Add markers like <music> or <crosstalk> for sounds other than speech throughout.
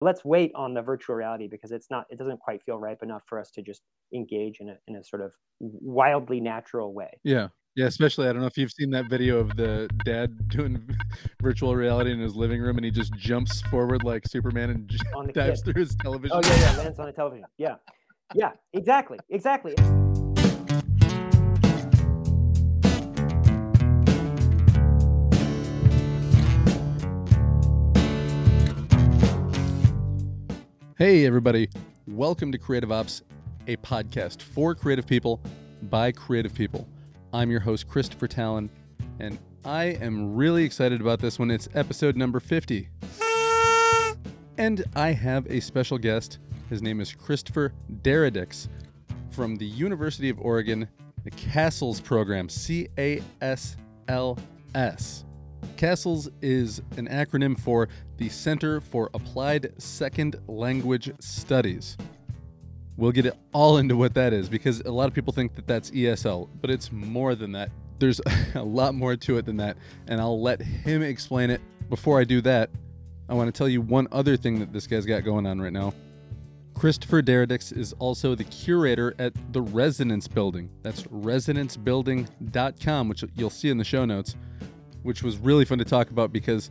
let's wait on the virtual reality because it's not it doesn't quite feel ripe enough for us to just engage in a in a sort of wildly natural way. Yeah. Yeah, especially I don't know if you've seen that video of the dad <laughs> doing virtual reality in his living room and he just jumps forward like Superman and <laughs> dives through his television. Oh yeah, yeah, lands on a television. Yeah. Yeah, exactly. Exactly. Hey, everybody. Welcome to Creative Ops, a podcast for creative people by creative people. I'm your host, Christopher Talon, and I am really excited about this one. It's episode number 50. And I have a special guest. His name is Christopher Daradics from the University of Oregon, the CASLS program, C A S L S. CASLS is an acronym for the Center for Applied Second Language Studies. We'll get it all into what that is because a lot of people think that that's ESL, but it's more than that. There's <laughs> a lot more to it than that, and I'll let him explain it. Before I do that, I want to tell you one other thing that this guy's got going on right now. Christopher Daradics is also the curator at the Resonance Building. That's resonancebuilding.com, which you'll see in the show notes which was really fun to talk about because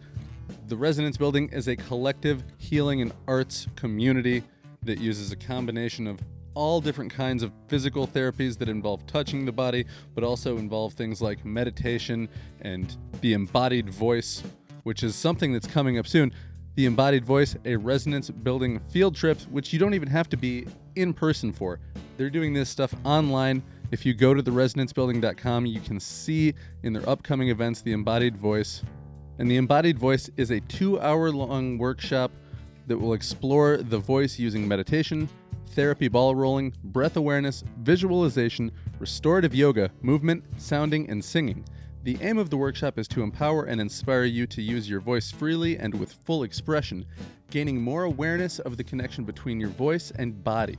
the Resonance Building is a collective healing and arts community that uses a combination of all different kinds of physical therapies that involve touching the body, but also involve things like meditation and the embodied voice, which is something that's coming up soon. The embodied voice, a resonance building field trip, which you don't even have to be in person for. They're doing this stuff online if you go to theresonancebuilding.com, you can see in their upcoming events the embodied voice. And the embodied voice is a two hour long workshop that will explore the voice using meditation, therapy ball rolling, breath awareness, visualization, restorative yoga, movement, sounding, and singing. The aim of the workshop is to empower and inspire you to use your voice freely and with full expression, gaining more awareness of the connection between your voice and body.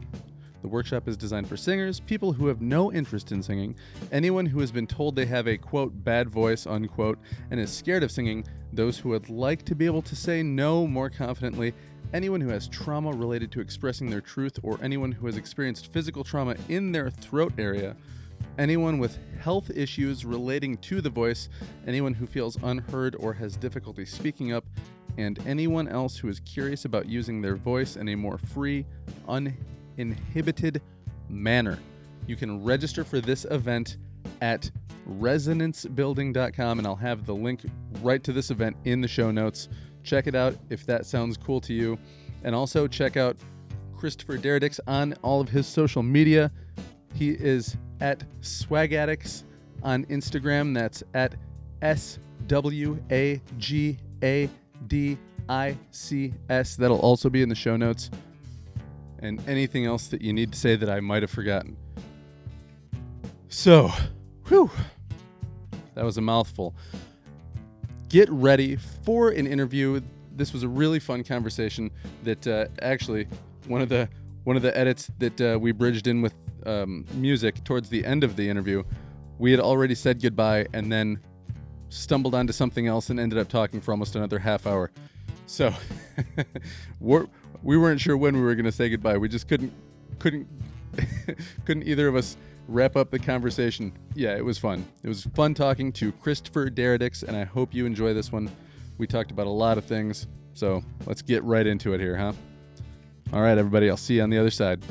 The workshop is designed for singers, people who have no interest in singing, anyone who has been told they have a quote bad voice unquote and is scared of singing, those who would like to be able to say no more confidently, anyone who has trauma related to expressing their truth, or anyone who has experienced physical trauma in their throat area, anyone with health issues relating to the voice, anyone who feels unheard or has difficulty speaking up, and anyone else who is curious about using their voice in a more free, un inhibited manner. You can register for this event at resonancebuilding.com, and I'll have the link right to this event in the show notes. Check it out if that sounds cool to you. And also check out Christopher Daradics on all of his social media. He is at Swagadics on Instagram. That's at S W A G A D I C S. That'll also be in the show notes and anything else that you need to say that I might have forgotten. So, whew, that was a mouthful. Get ready for an interview. This was a really fun conversation. That uh, actually one of the one of the edits that uh, we bridged in with um, music towards the end of the interview. We had already said goodbye and then stumbled onto something else and ended up talking for almost another half hour. So <laughs> we're we weren't sure when we were going to say goodbye. We just couldn't couldn't <laughs> couldn't either of us wrap up the conversation. Yeah, it was fun. It was fun talking to Christopher Daradics, and I hope you enjoy this one. We talked about a lot of things, so let's get right into it here, huh? All right, everybody, I'll see you on the other side.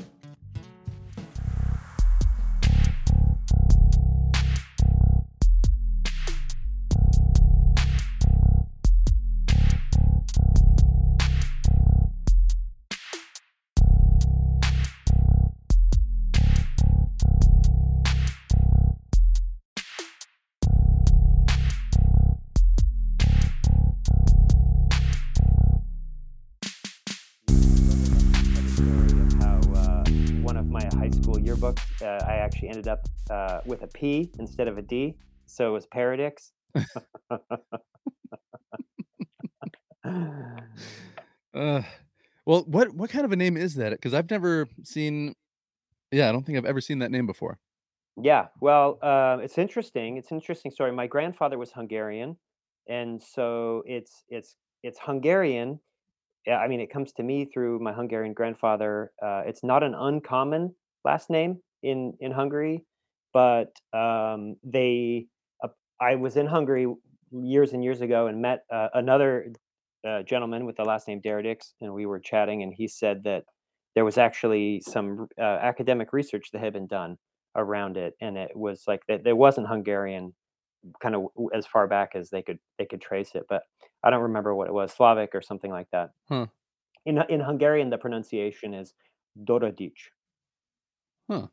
Actually ended up uh, with a P instead of a D, so it was Paradix. <laughs> uh, well, what what kind of a name is that? Because I've never seen. Yeah, I don't think I've ever seen that name before. Yeah, well, uh, it's interesting. It's an interesting story. My grandfather was Hungarian, and so it's it's it's Hungarian, yeah, I mean, it comes to me through my Hungarian grandfather. Uh, it's not an uncommon last name in in Hungary, but um, they. Uh, I was in Hungary years and years ago and met uh, another uh, gentleman with the last name Daradics, and we were chatting, and he said that there was actually some uh, academic research that had been done around it, and it was like that there wasn't Hungarian kind of as far back as they could they could trace it, but I don't remember what it was, Slavic or something like that. Huh. In in Hungarian, the pronunciation is Doradic. Huh.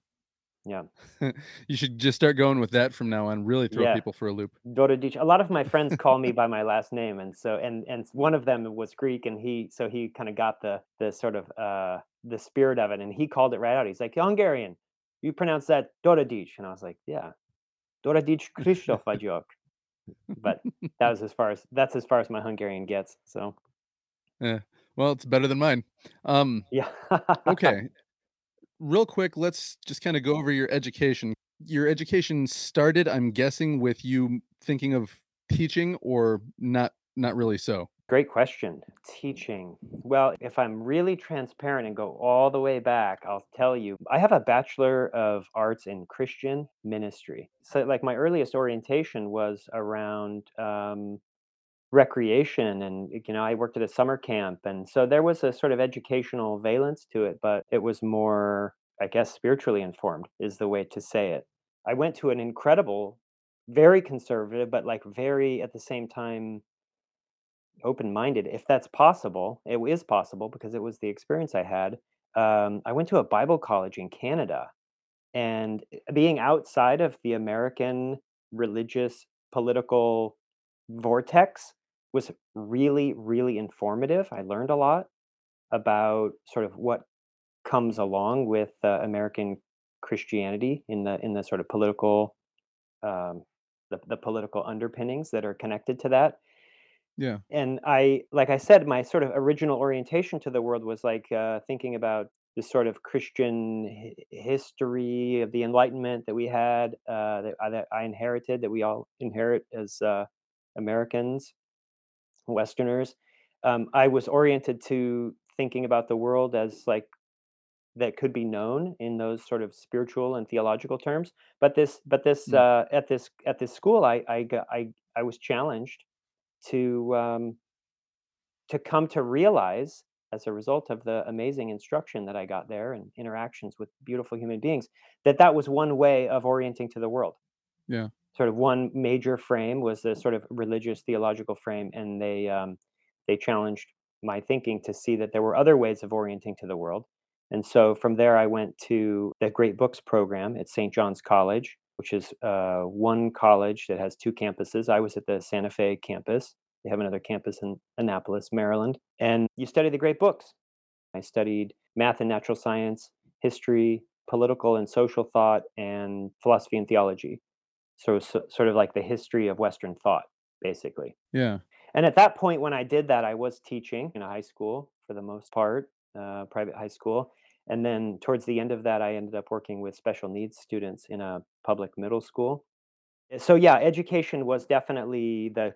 Yeah. <laughs> you should just start going with that from now on. Really throw Yeah. people for a loop. Doradic. A lot of my friends call me by my last name, and so and and one of them was Greek, and he so he kind of got the the sort of uh the spirit of it, and he called it right out. He's like Hungarian, you pronounce that Doradic, and I was like, yeah, Doradic Krzysztof But that was as far as that's as far as my Hungarian gets. So Yeah. Well, it's better than mine. Um, yeah. okay. Real quick, let's just kind of go over your education. Your education started, I'm guessing, with you thinking of teaching or not not really so. Great question. Teaching. Well, if I'm really transparent and go all the way back, I'll tell you, I have a Bachelor of Arts in Christian Ministry. So, like, my earliest orientation was around um, recreation, and, you know, I worked at a summer camp. And so there was a sort of educational valence to it, but it was more, I guess, spiritually informed, is the way to say it. I went to an incredible, very conservative, but like very at the same time open-minded if that's possible it is possible because it was the experience i had um, i went to a bible college in canada and eh, being outside of the american religious political vortex was really really informative. I learned a lot about sort of what comes along with uh, american christianity in the in the sort of political um, the, the political underpinnings that are connected to that. Yeah. and I like I said, my sort of original orientation to the world was like uh, thinking about the sort of Christian hi- history of the Enlightenment that we had, uh, that, I, that I inherited, that we all inherit as uh, Americans, Westerners. Um, I was oriented to thinking about the world as like that could be known in those sort of spiritual and theological terms. But this, but this, Mm. uh, at this at this school, I I got, I I was challenged to um, to come to realize as a result of the amazing instruction that I got there and interactions with beautiful human beings that that was one way of orienting to the world. Yeah. Sort of one major frame was the sort of religious theological frame, and they um, they challenged my thinking to see that there were other ways of orienting to the world. And so from there, I went to the Great Books program at St. John's College, which is uh, one college that has two campuses. I was at the Santa Fe campus. They have another campus in Annapolis, Maryland. And you study the great books. I studied math and natural science, history, political and social thought, and philosophy and theology. So, so sort of like the history of Western thought, basically. Yeah. And at that point, when I did that, I was teaching in a high school for the most part, uh, private high school. And then towards the end of that, I ended up working with special needs students in a public middle school. Uh, So yeah, education was definitely the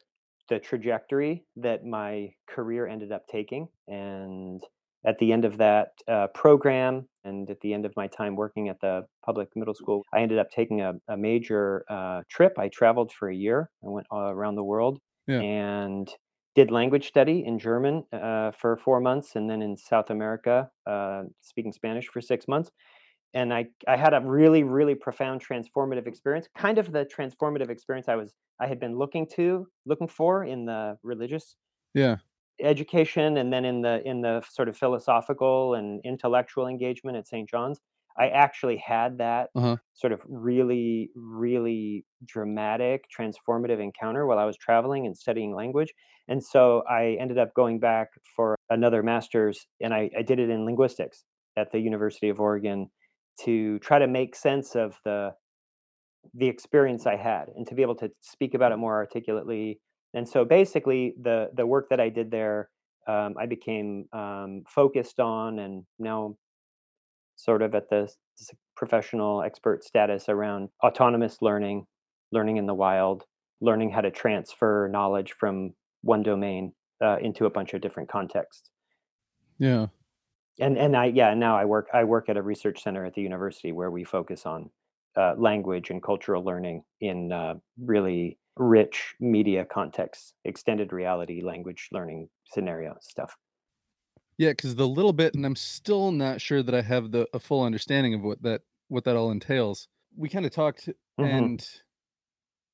the trajectory that my career ended up taking. And at the end of that uh, program, and at the end of my time working at the public middle school, I ended up taking a, a major uh, trip. I traveled for a year. I went all around the world Yeah. and did language study in German uh, for four months, and then in South America, uh, speaking Spanish for six months and I I had a really really profound transformative experience, kind of the transformative experience I was I had been looking to looking for in the religious Yeah. Education and then in the in the sort of philosophical and intellectual engagement at St. John's. I actually had that Uh-huh. sort of really really dramatic transformative encounter while I was traveling and studying language. And so I ended up going back for another master's and I, I did it in linguistics at the University of Oregon to try to make sense of the the experience I had and to be able to speak about it more articulately. And so basically the the work that I did there, um, I became um, focused on and now sort of at the professional expert status around autonomous learning, learning in the wild, learning how to transfer knowledge from one domain uh, into a bunch of different contexts. Yeah. And and I yeah, now I work I work at a research center at the university where we focus on uh, language and cultural learning in uh, really rich media context, extended reality language learning scenario stuff. Yeah, because the little bit, and I'm still not sure that I have the a full understanding of what that what that all entails. We kind of talked, hmm and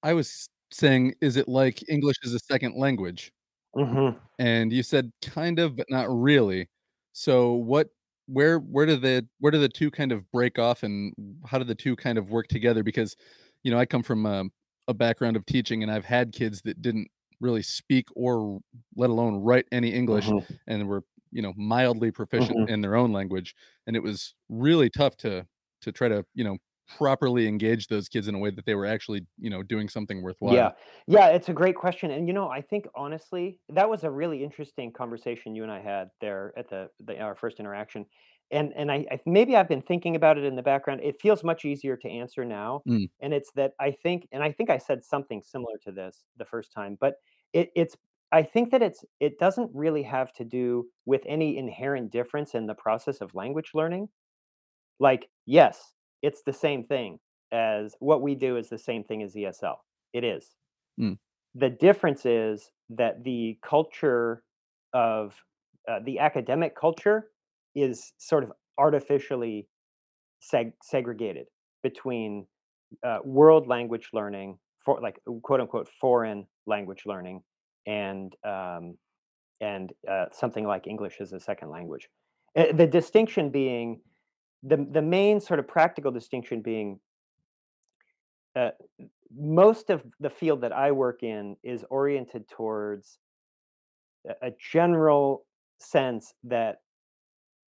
I was saying, is it like English is a second language? hmm And you said kind of, but not really. So what where where do the where do the 2 kind of break off and how do the 2 kind of work together? Because, you know, I come from a a background of teaching and I've had kids that didn't really speak or let alone write any English hmm and were, you know, mildly proficient hmm in their own language. And it was really tough to to try to, you know, properly engage those kids in a way that they were actually, you know, doing something worthwhile. Yeah. Yeah, it's a great question. And you know, I think honestly, that was a really interesting conversation you and I had there at the, the our first interaction. And and I, I maybe I've been thinking about it in the background. It feels much easier to answer now. Mm, And it's that I think, and I think I said something similar to this the first time, but it, it's I think that it's it doesn't really have to do with any inherent difference in the process of language learning. Like, yes, it's the same thing as what we do is the same thing as ESL. It is. mm, The difference is that the culture of uh, the academic culture is sort of artificially seg- segregated between uh, world language learning for like quote unquote foreign language learning and um, and uh, something like English as a second language. Uh, the distinction being the the main sort of practical distinction being uh, most of the field that I work in is oriented towards a general sense that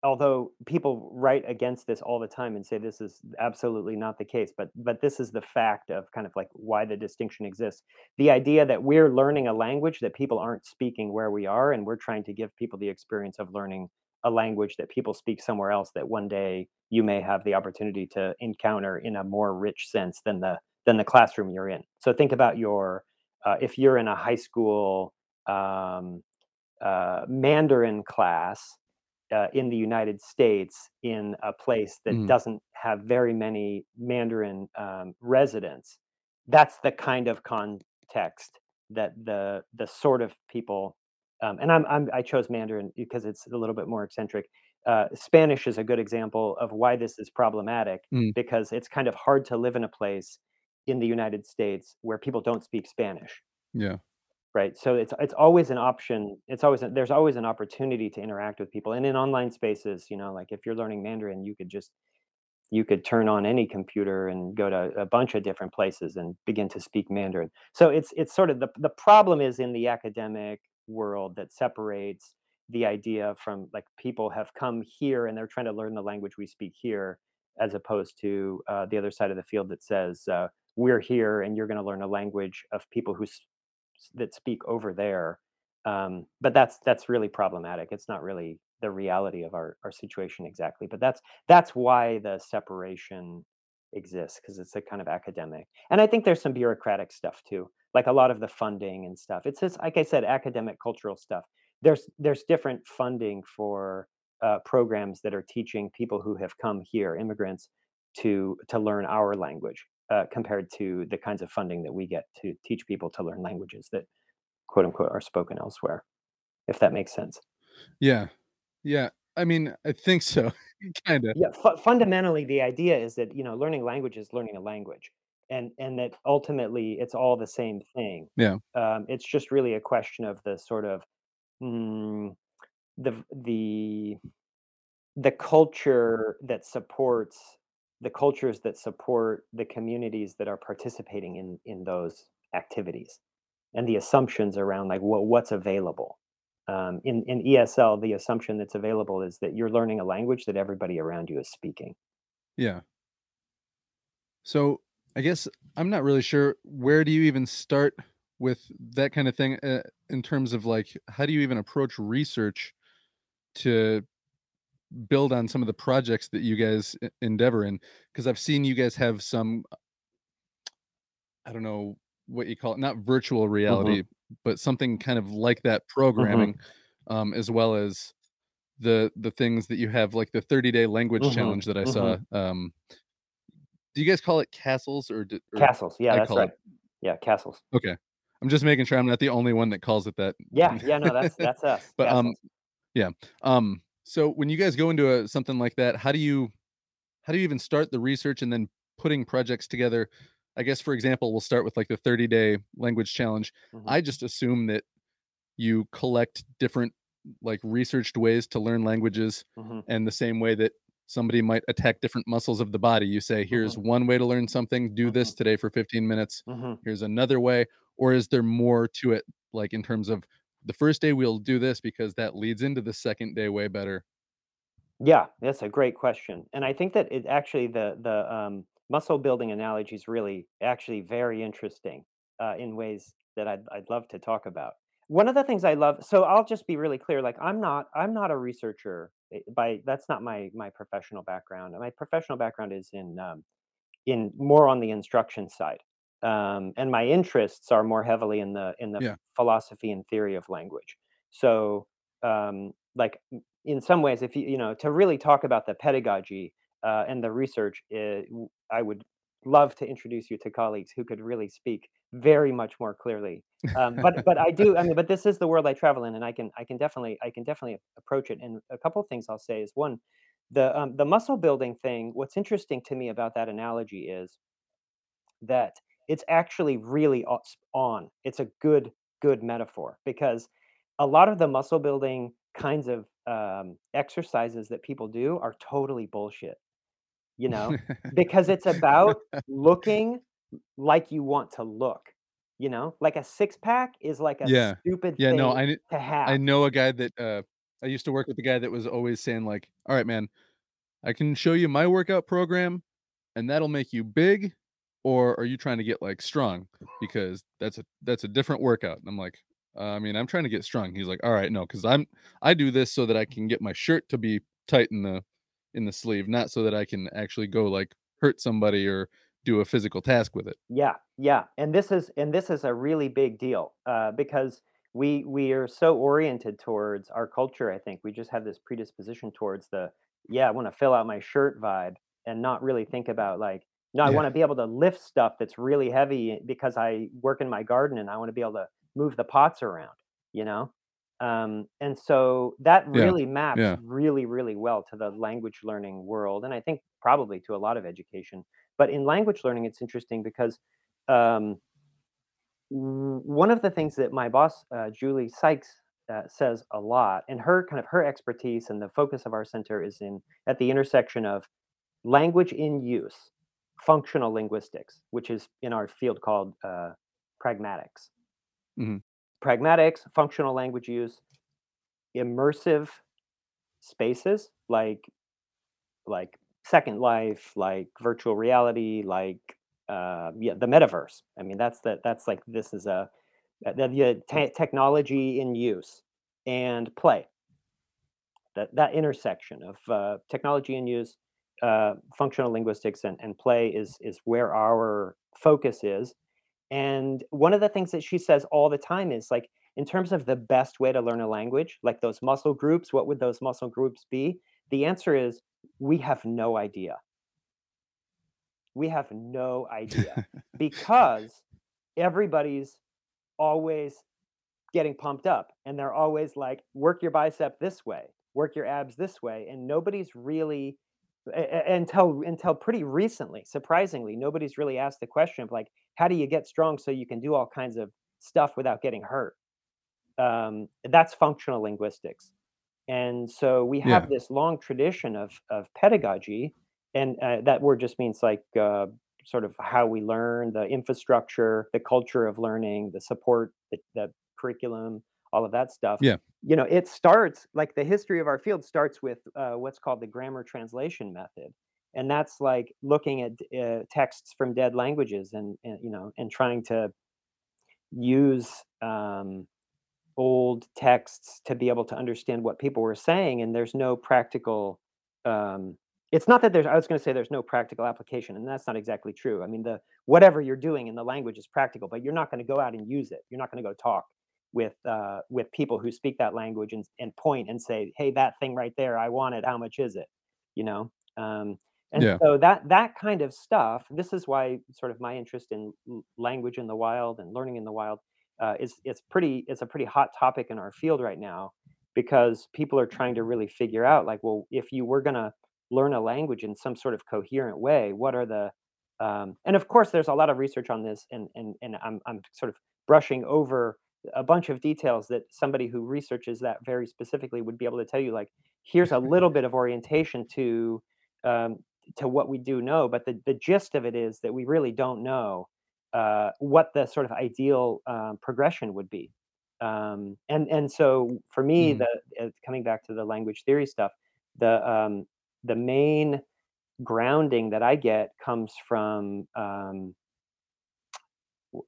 although people write against this all the time and say this is absolutely not the case but but this is the fact of kind of like why the distinction exists. The idea that we're learning a language that people aren't speaking where we are and we're trying to give people the experience of learning a language that people speak somewhere else that one day you may have the opportunity to encounter in a more rich sense than the than the classroom you're in. So think about your uh, if you're in a high school um, uh, mandarin class uh, in the United States in a place that mhm, doesn't have very many Mandarin um, residents. That's the kind of context that the the sort of people, um, and I'm, I'm I chose Mandarin because it's a little bit more eccentric. Uh, Spanish is a good example of why this is problematic mm, because it's kind of hard to live in a place in the United States where people don't speak Spanish yeah, Right, so it's it's always an option it's always a there's always an opportunity to interact with people, and in online spaces, you know, like, if you're learning Mandarin, you could just you could turn on any computer and go to a bunch of different places and begin to speak Mandarin. So it's it's sort of the the problem is in the academic world that separates the idea from like people have come here and they're trying to learn the language we speak here, as opposed to uh, the other side of the field that says uh, we're here and you're going to learn a language of people who that speak over there. Um, but that's that's really problematic. It's not really the reality of our, our situation exactly. But that's that's why the separation exists because it's a kind of academic. And I think there's some bureaucratic stuff too, like a lot of the funding and stuff. It's just like I said, academic cultural stuff. There's there's different funding for uh, programs that are teaching people who have come here, immigrants, to to learn our language uh, compared to the kinds of funding that we get to teach people to learn languages that quote unquote are spoken elsewhere. If that makes sense. yeah, yeah. I mean, I think so, <laughs> kinda, Yeah, fu fundamentally, the idea is that, you know, learning language is learning a language, and and that ultimately it's all the same thing. yeah, Um, it's just really a question of the sort of, mm, the the the culture that supports the cultures that support the communities that are participating in in those activities, and the assumptions around, like, what what's available. Um, in in ESL, the assumption that's available is that you're learning a language that everybody around you is speaking. yeah. So, I guess I'm not really sure where do you even start with that kind of thing, uh, in terms of, like, how do you even approach research to build on some of the projects that you guys endeavor in? because I've seen you guys have some, I don't know what you call it, not virtual Mhm, reality, but something kind of like that mhm, programming, um, as well as the the things that you have, like the 30 day language Mhm, challenge that I saw. mhm. Um, do you guys call it castles or d or Castles, yeah, I that's right. it Yeah, castles. okay. I'm just making sure I'm not the only one that calls it that. Yeah, yeah, no, that's that's us, <laughs> But, um, yeah. Um, so when you guys go into a something like that, how do you how do you even start the research and then putting projects together? I guess, for example, we'll start with like the 30 day language challenge. Mhm, I just assume that you collect different like researched ways to learn languages mhm, and the same way that somebody might attack different muscles of the body. You say, here's mhm, one way to learn something, do this mhm, today for 15 minutes. mhm. Here's another way. Or is there more to it, like in terms of the first day we'll do this because that leads into the second day way better? Yeah, that's a great question, and I think that it actually the the, um, muscle building analogy is really actually very interesting, uh, in ways that I'd I'd love to talk about. One of the things I love so I'll just be really clear, like, I'm not I'm not a researcher, eh, by that's not my my professional background. My professional background is in, um in more on the instruction side. Um, and my interests are more heavily in the in the Yeah. philosophy and theory of language. So, um, like in some ways, if you you know to really talk about the pedagogy uh, and the research, uh, I would love to introduce you to colleagues who could really speak very much more clearly. Um, but <laughs> but I do I mean, but this is the world I travel in, and I can I can definitely I can definitely approach it. And a couple of things I'll say is one, the, um, the muscle building thing, what's interesting to me about that analogy is that it's actually really on. It's a good, good metaphor because a lot of the muscle building kinds of um, exercises that people do are totally bullshit, you know, because it's about <laughs> looking like you want to look, you know, like a six pack is like a Yeah. stupid Yeah, no, I to I know a guy that, uh I used to work with a guy that was always saying like, "All right, man, I can show you my workout program, and that'll make you big, or are you trying to get, like, strong? Because that's a that's a different workout." And I'm like, "Uh, I mean, I'm trying to get strong." He's like, "All right, no, because I'm I do this so that I can get my shirt to be tight in the in the sleeve, not so that I can actually go, like, hurt somebody or do a physical task with it." Yeah, yeah, and this is and this is a really big deal, uh, because we we are so oriented towards our culture, I think. We just have this predisposition towards the, "Yeah, I wanna fill out my shirt" vibe and not really think about, like, "No, I Yeah. wanna be able to lift stuff that's really heavy because I work in my garden and I wanna be able to move the pots around," you know? Um, and so that Yeah. really maps Yeah. really, really well to the language learning world, and I think probably to a lot of education. But in language learning, it's interesting because um, one of the things that my boss, uh, Julie Sykes, uh, says a lot, and her kind of her expertise and the focus of our center is in at the intersection of language in use, functional linguistics, which is in our field called uh, pragmatics. Mhm. Pragmatics, functional language use, immersive spaces like like Second Life, like virtual reality, like uh, yeah, the metaverse. I mean, that's the that's like this is a uh, the, the te- technology in use and play. That that intersection of uh, technology in use, uh, functional linguistics, and, and play is is where our focus is. And one of the things that she says all the time is like, in terms of the best way to learn a language, like those muscle groups, what would those muscle groups be? The answer is we have no idea We have no idea <laughs> because everybody's always getting pumped up and they're always like, work your bicep this way, work your abs this way. And nobody's really, a- until until pretty recently, surprisingly, nobody's really asked the question of like, how do you get strong so you can do all kinds of stuff without getting hurt? Um, that's functional linguistics. And so we Yeah. have this long tradition of of pedagogy, and uh, that word just means like uh, sort of how we learn, the infrastructure, the culture of learning, the support, the, the curriculum, all of that stuff. Yeah. You know, it starts like the history of our field starts with uh, what's called the grammar translation method, and that's like looking at uh, texts from dead languages and, and you know and trying to use um, old texts to be able to understand what people were saying, and there's no practical, um it's not that there's I was gonna say there's no practical application, and that's not exactly true. I mean, the whatever you're doing in the language is practical, but you're not gonna go out and use it. You're not gonna go talk. With uh, with people who speak that language and, and point and say, "Hey, that thing right there, I want it. How much is it?" You know. Um, and Yeah. so that that kind of stuff. This is why sort of my interest in language in the wild and learning in the wild uh, is it's pretty it's a pretty hot topic in our field right now because people are trying to really figure out like, well, if you were going to learn a language in some sort of coherent way, what are the um, and of course, there's a lot of research on this, and and and I'm I'm sort of brushing over a bunch of details that somebody who researches that very specifically would be able to tell you. Like, here's a little bit of orientation to um, to what we do know, but the the gist of it is that we really don't know uh, what the sort of ideal um, progression would be. Um, and and so for me, Mhm. the uh, coming back to the language theory stuff, the um, the main grounding that I get comes from um,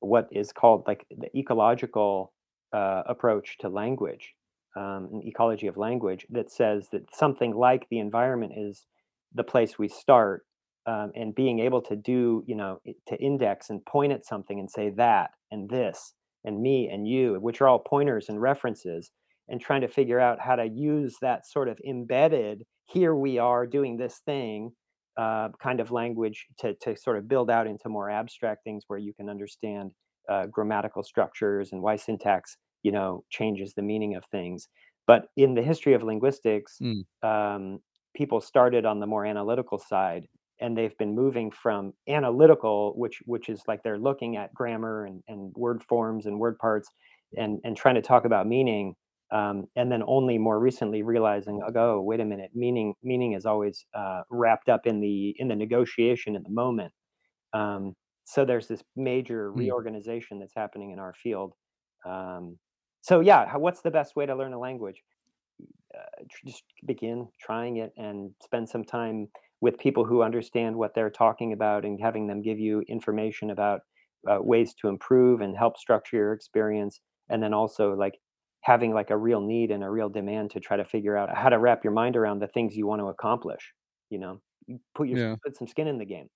what is called like the ecological uh, approach to language, um, an ecology of language that says that something like the environment is the place we start, um, and being able to do, you know, to index and point at something and say that and this and me and you, which are all pointers and references, and trying to figure out how to use that sort of embedded, here we are doing this thing uh, kind of language to to sort of build out into more abstract things where you can understand uh, grammatical structures and why syntax, you know, changes the meaning of things. But in the history of linguistics, Mm. um, people started on the more analytical side, and they've been moving from analytical, which which is like they're looking at grammar and, and word forms and word parts, and and trying to talk about meaning um, and then only more recently realizing, like, oh, wait a minute, meaning meaning is always uh, wrapped up in the in the negotiation in the moment. Um, so there's this major Mm. reorganization that's happening in our field. Um, so yeah, how, what's the best way to learn a language? Uh, tr- just begin trying it and spend some time with people who understand what they're talking about and having them give you information about uh, ways to improve and help structure your experience and then also like having like a real need and a real demand to try to figure out how to wrap your mind around the things you want to accomplish you know You put your Yeah. put some skin in the game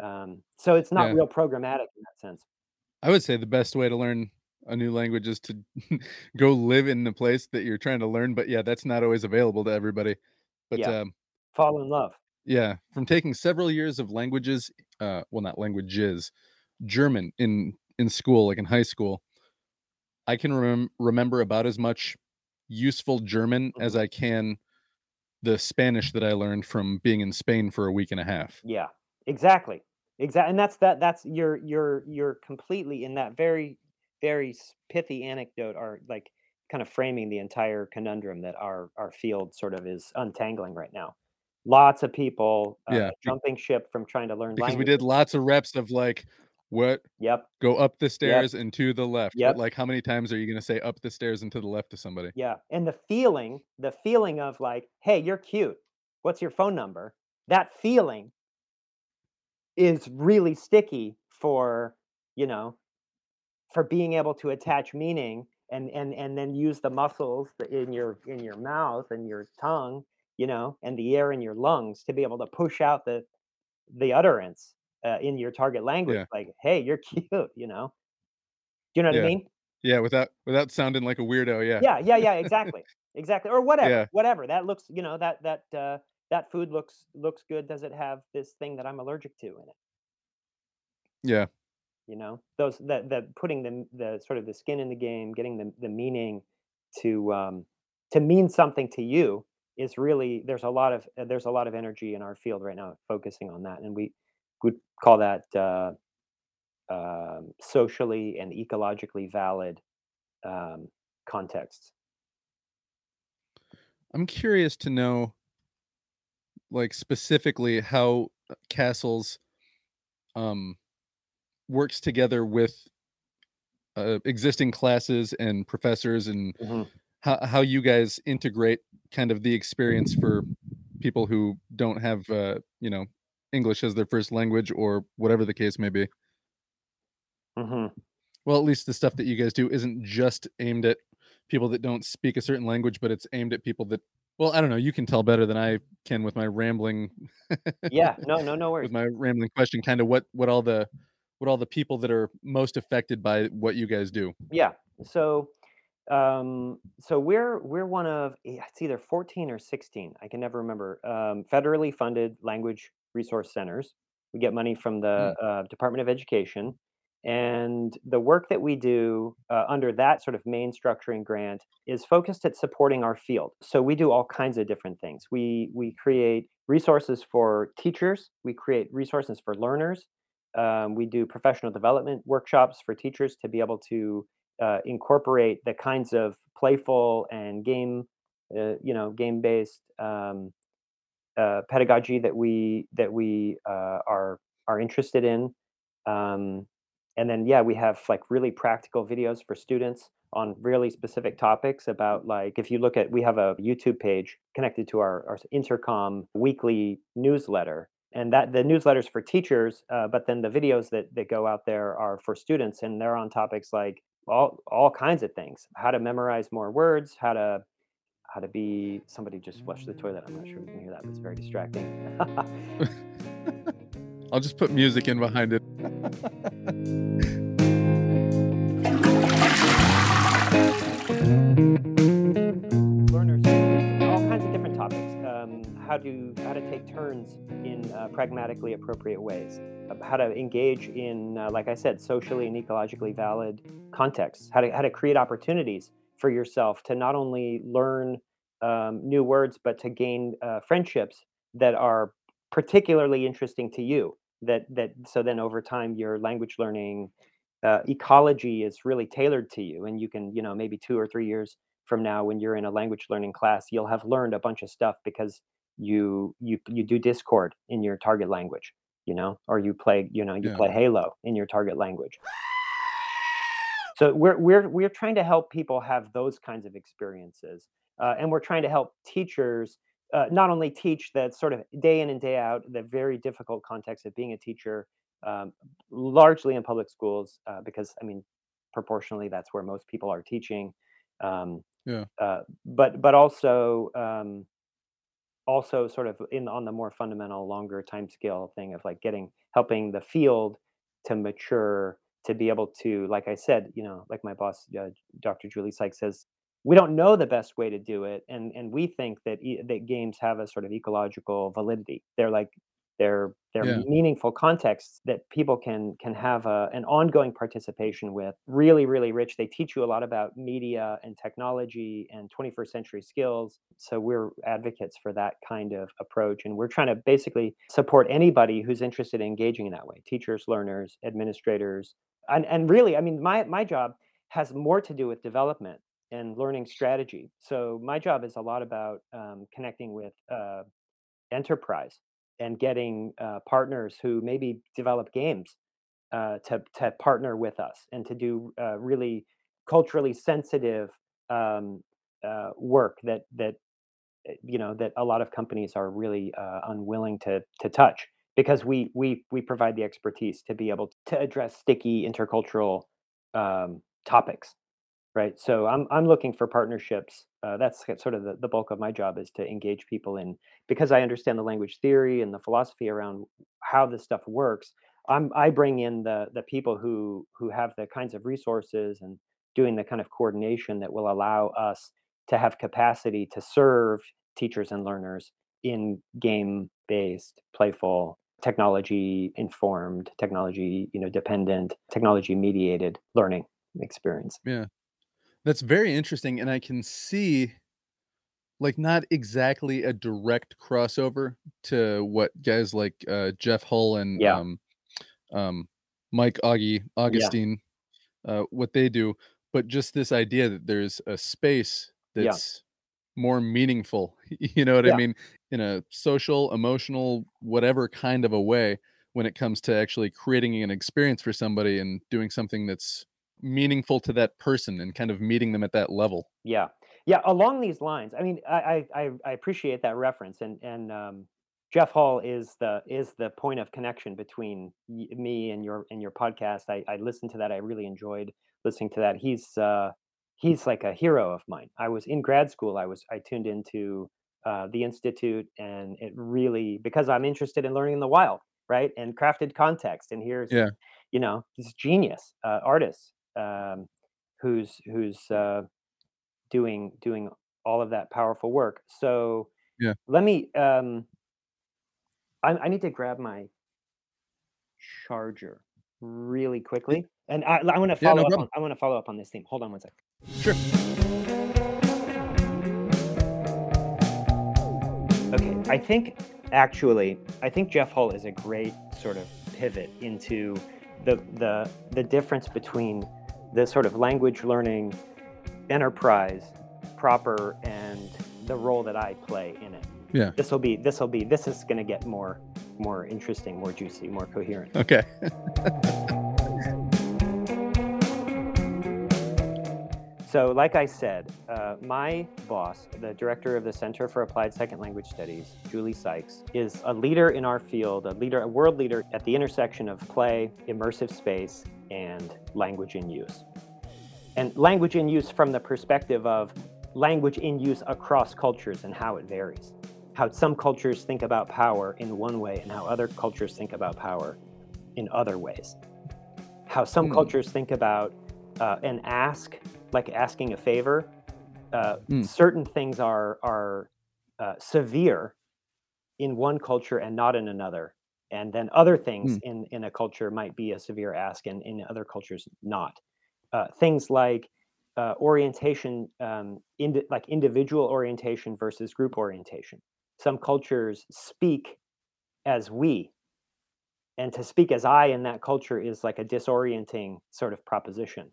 um, so it's not Yeah. real programmatic in that sense I would say the best way to learn a new language is to <laughs> go live in the place that you're trying to learn, but yeah, that's not always available to everybody. But yeah um, fall in love yeah, from taking several years of languages, uh, well, not languages, German in in school, like in high school, I can remem- remember about as much useful German as Mhm. I can the Spanish that I learned from being in Spain for a week and a half. Yeah, exactly. Exactly, and that's that that's you're you're you're completely in that very, very pithy anecdote are, like, kind of framing the entire conundrum that our our field sort of is untangling right now. Lots of people, uh, Yeah, jumping ship from trying to learn because we did lots of reps of like what Yep, go up the yep, stairs and to the left. But like, how many times are you going to say up the stairs and to the left to somebody? yeah, and the feeling the feeling of, like, "Hey, you're cute. What's your phone number?" That feeling is really sticky for, you know, for being able to attach meaning and and and then use the muscles in your in your mouth and your tongue, you know, and the air in your lungs to be able to push out the the utterance uh, in your target language. Yeah, Like, hey, you're <laughs> cute, you know. Do you know what I mean? yeah. Without without sounding like a weirdo. Yeah, Yeah, yeah, yeah, <laughs> exactly, exactly, or whatever, yeah, whatever. That looks, you know, that that uh, that food looks looks good. Does it have this thing that I'm allergic to in it? yeah, You know, those that that putting the the sort of the skin in the game, getting the the meaning to um, to mean something to you is really there's a lot of uh, there's a lot of energy in our field right now focusing on that, and we would call that uh, um, socially and ecologically valid um, contexts. I'm curious to know, like specifically, how uh, CASLS um works together with uh, existing classes and professors, and Mhm. how how you guys integrate kind of the experience for people who don't have uh, you know English as their first language or whatever the case may be. Mhm. Well, at least the stuff that you guys do isn't just aimed at people that don't speak a certain language, but it's aimed at people that well, I don't know, you can tell better than I can with my rambling Yeah. <laughs> No. No. No worries. with my rambling question, kind of what what all the what all the people that are most affected by what you guys do. Yeah. So Um, so we're we're one of eh, it's either 14 or 16, I can never remember, um, federally funded language resource centers. We get money from the Mm, uh, Department of Education, and the work that we do uh, under that sort of main structuring grant is focused at supporting our field. So we do all kinds of different things. We we create resources for teachers. We create resources for learners. Um, we do professional development workshops for teachers to be able to uh, incorporate the kinds of playful and game, uh, you know, game-based um, uh, pedagogy that we that we uh, are are interested in. Um, and then yeah, we have like really practical videos for students on really specific topics about like if you look at we have a YouTube page connected to our, our intercom weekly newsletter and that the newsletters for teachers uh, but then the videos that that go out there are for students and they're on topics like all all kinds of things how to memorize more words how to how to be somebody just flushed the toilet. I'm not sure you can hear that but it's very distracting. <laughs> I'll just put music in behind it. learners all kinds of different topics. Um, how to how to take turns in uh, pragmatically appropriate ways. Uh, how to engage in uh, like i said socially and ecologically valid contexts how to how to create opportunities for yourself to not only learn um, new words but to gain uh, friendships that are particularly interesting to you that that so then over time your language learning uh, ecology is really tailored to you and you can you know maybe two or three years from now when you're in a language learning class you'll have learned a bunch of stuff because you you you do discord in your target language you know or you play you know you Yeah. play halo in your target language so we're we're we're trying to help people have those kinds of experiences, uh, and we're trying to help teachers uh, not only teach that sort of day in and day out the very difficult context of being a teacher, um, largely in public schools, uh, because I mean, proportionally that's where most people are teaching, um, Yeah. uh, but but also um, also sort of in on the more fundamental longer time scale thing of like getting helping the field to mature to be able to like i said you know like my boss uh, dr julie sykes says we don't know the best way to do it and and we think that e- that games have a sort of ecological validity they're like they're they're Yeah. meaningful contexts that people can can have a, an ongoing participation with really really rich they teach you a lot about media and technology and 21st century skills so we're advocates for that kind of approach and we're trying to basically support anybody who's interested in engaging in that way teachers learners administrators and, and really i mean my, my job has more to do with development and learning strategy. So my job is a lot about um, connecting with uh, enterprise and getting uh, partners who maybe develop games uh, to to partner with us and to do uh, really culturally sensitive um, uh, work that that uh, you know that a lot of companies are really uh, unwilling to to touch because we we we provide the expertise to be able to address sticky intercultural um, topics Right. So I'm I'm looking for partnerships. Uh, that's sort of the, the bulk of my job is to engage people in because I understand the language theory and the philosophy around how this stuff works. I'm I bring in the the people who who have the kinds of resources and doing the kind of coordination that will allow us to have capacity to serve teachers and learners in game based, playful, technology informed, technology you know dependent, technology mediated learning experience. Yeah. That's very interesting, and I can see, like, not exactly a direct crossover to what guys like, uh, Jeff Hull and, Yeah. um, um, Mike Augie Yeah, Augustine, uh, what they do, but just this idea that there's a space yeah, that's more meaningful, <laughs> you know what I mean? In a social, emotional, whatever kind of a way when it comes to actually creating an experience for somebody and doing something that's meaningful to that person and kind of meeting them at that level. yeah, yeah. Along these lines, I mean, I I I I appreciate that reference, and and um, Jeff Hull is the is the point of connection between me and your and your podcast. I I listened to that. I really enjoyed listening to that. He's uh he's like a hero of mine. I was in grad school. I was I tuned into uh, the institute, and it really because I'm interested in learning in the wild, right, and crafted context. And here's Yeah. you know this genius uh, artist um, who's who's uh, doing doing all of that powerful work. So Yeah. let me. Um, I, I need to grab my charger really quickly, and I, I want to Yeah, follow no up. problem. On, I want to follow up on this theme. Hold on one sec. Sure. Okay, I think actually, I think Jeff Hull is a great sort of pivot into the the the difference between the sort of language learning enterprise proper and the role that I play in it. Yeah. This will be this will be this is going to get more more interesting, more juicy, more coherent. Okay. <laughs> So, like I said, uh, my boss, the director of the Center for Applied Second Language Studies, Julie Sykes, is a leader in our field, a leader, a world leader at the intersection of play, immersive space, and language in use. And language in use from the perspective of language in use across cultures and how it varies. How some cultures think about power in one way and how other cultures think about power in other ways. How some Hmm. cultures think about uh, an ask like asking a favor. Uh, Mm. Certain things are are uh, severe in one culture and not in another, and then other things Mm. in in a culture might be a severe ask, and in other cultures not. Uh, things like uh, orientation, um, indi- like individual orientation versus group orientation. Some cultures speak as we, and to speak as I in that culture is like a disorienting sort of proposition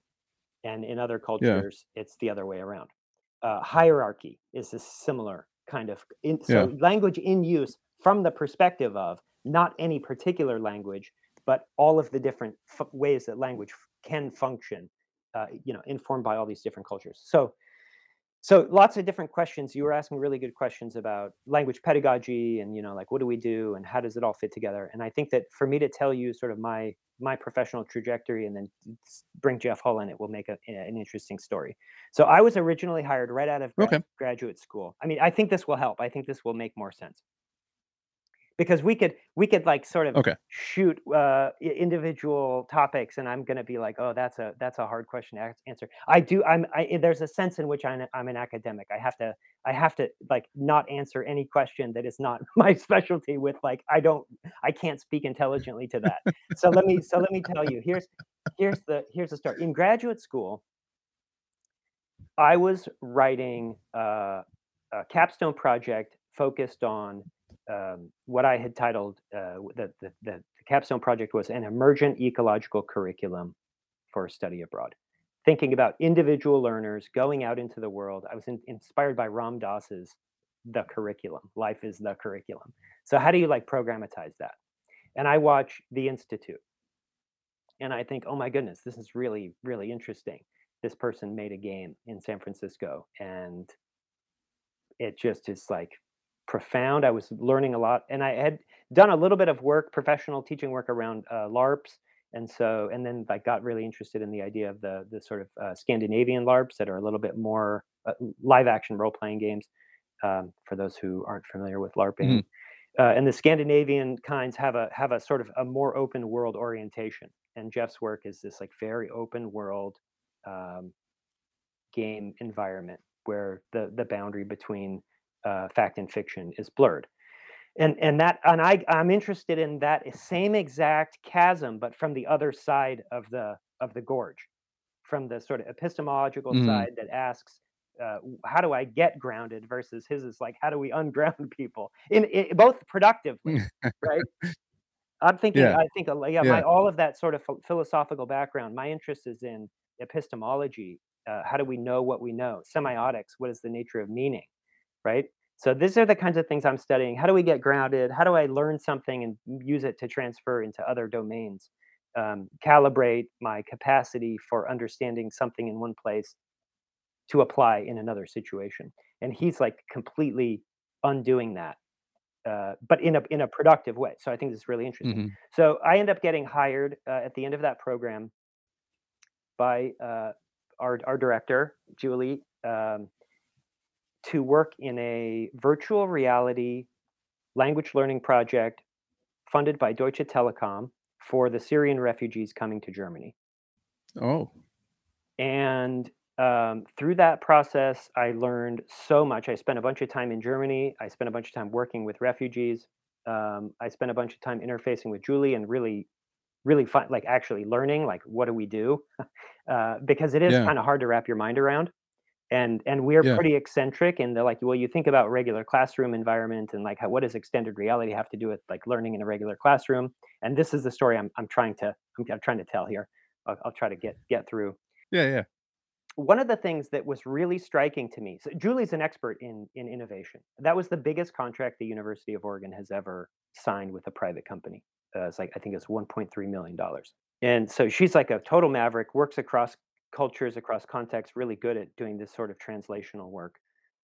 and in other cultures it's the other way around. Uh, hierarchy is a similar kind of in, so Yeah. language in use from the perspective of not any particular language but all of the different f- ways that language f- can function uh, you know informed by all these different cultures. So so lots of different questions. You were asking really good questions about language pedagogy and you know like what do we do and how does it all fit together? And i think that for me to tell you sort of my my professional trajectory and then bring jeff hull in it will make a, an interesting story. So i was originally hired right out of gra- Okay. graduate school. I mean i think this will help. I think this will make more sense because we could we could like sort of Okay. shoot uh, individual topics and i'm going to be like oh that's a that's a hard question to answer. I do i'm I, there's a sense in which I'm, I'm an academic. I have to i have to like not answer any question that is not <laughs> my specialty with like i don't i can't speak intelligently to that. So let me so let me tell you here's here's the here's the start in graduate school i was writing uh, a capstone project focused on um, what I had titled uh, the, the capstone project was an emergent ecological curriculum for study abroad. Thinking about individual learners going out into the world. I was in, inspired by Ram Dass's The Curriculum. Life is the curriculum. So how do you like programatize that? And I watch The Institute, and I think, oh my goodness, this is really really interesting. This person made a game in San Francisco, and it just is like profound. I was learning a lot, and I had done a little bit of work, professional teaching work around uh, LARPs, and so and then I got really interested in the idea of the the sort of uh, Scandinavian LARPs that are a little bit more uh, live action role playing games. Um, for those who aren't familiar with LARPing, uh, and the Scandinavian kinds have a have a sort of a more open world orientation. And Jeff's work is this like very open world um, game environment where the the boundary between uh, fact and fiction is blurred. And and that and I I'm interested in that same exact chasm, but from the other side of the of the gorge, from the sort of epistemological Mhm. side that asks. Uh, how do I get grounded versus his is like how do we unground <laughs> people in, in both productively, right? I'm <laughs> thinking, Yeah. I think, yeah, Yeah. my all of that sort of ph- philosophical background. My interest is in epistemology. Uh, how do we know what we know? Semiotics. What is the nature of meaning? Right. So these are the kinds of things I'm studying. How do we get grounded? How do I learn something and use it to transfer into other domains? Um, calibrate my capacity for understanding something in one place to apply in another situation. And he's like completely undoing that, uh, but in a in a productive way. So I think this is really interesting. Mhm. So I end up getting hired uh, at the end of that program by uh, our our director Julie um, to work in a virtual reality language learning project funded by Deutsche Telekom for the Syrian refugees coming to Germany Oh. and um, through that process, I learned so much. I spent a bunch of time in Germany. I spent a bunch of time working with refugees. Um, I spent a bunch of time interfacing with Julie and really, really fun, like actually learning, like what do we do? <laughs> uh, because it is Yeah. kind of hard to wrap your mind around. And and we're Yeah. pretty eccentric in the like. Well, you think about regular classroom environment and like how, what does extended reality have to do with like learning in a regular classroom? And this is the story I'm I'm trying to I'm, I'm trying to tell here. I'll, I'll try to get get through Yeah. Yeah. one of the things that was really striking to me so julie's an expert in in innovation that was the biggest contract the university of oregon has ever signed with a private company uh, it's like i think it's 1.3 million dollars and so she's like a total maverick works across cultures across contexts really good at doing this sort of translational work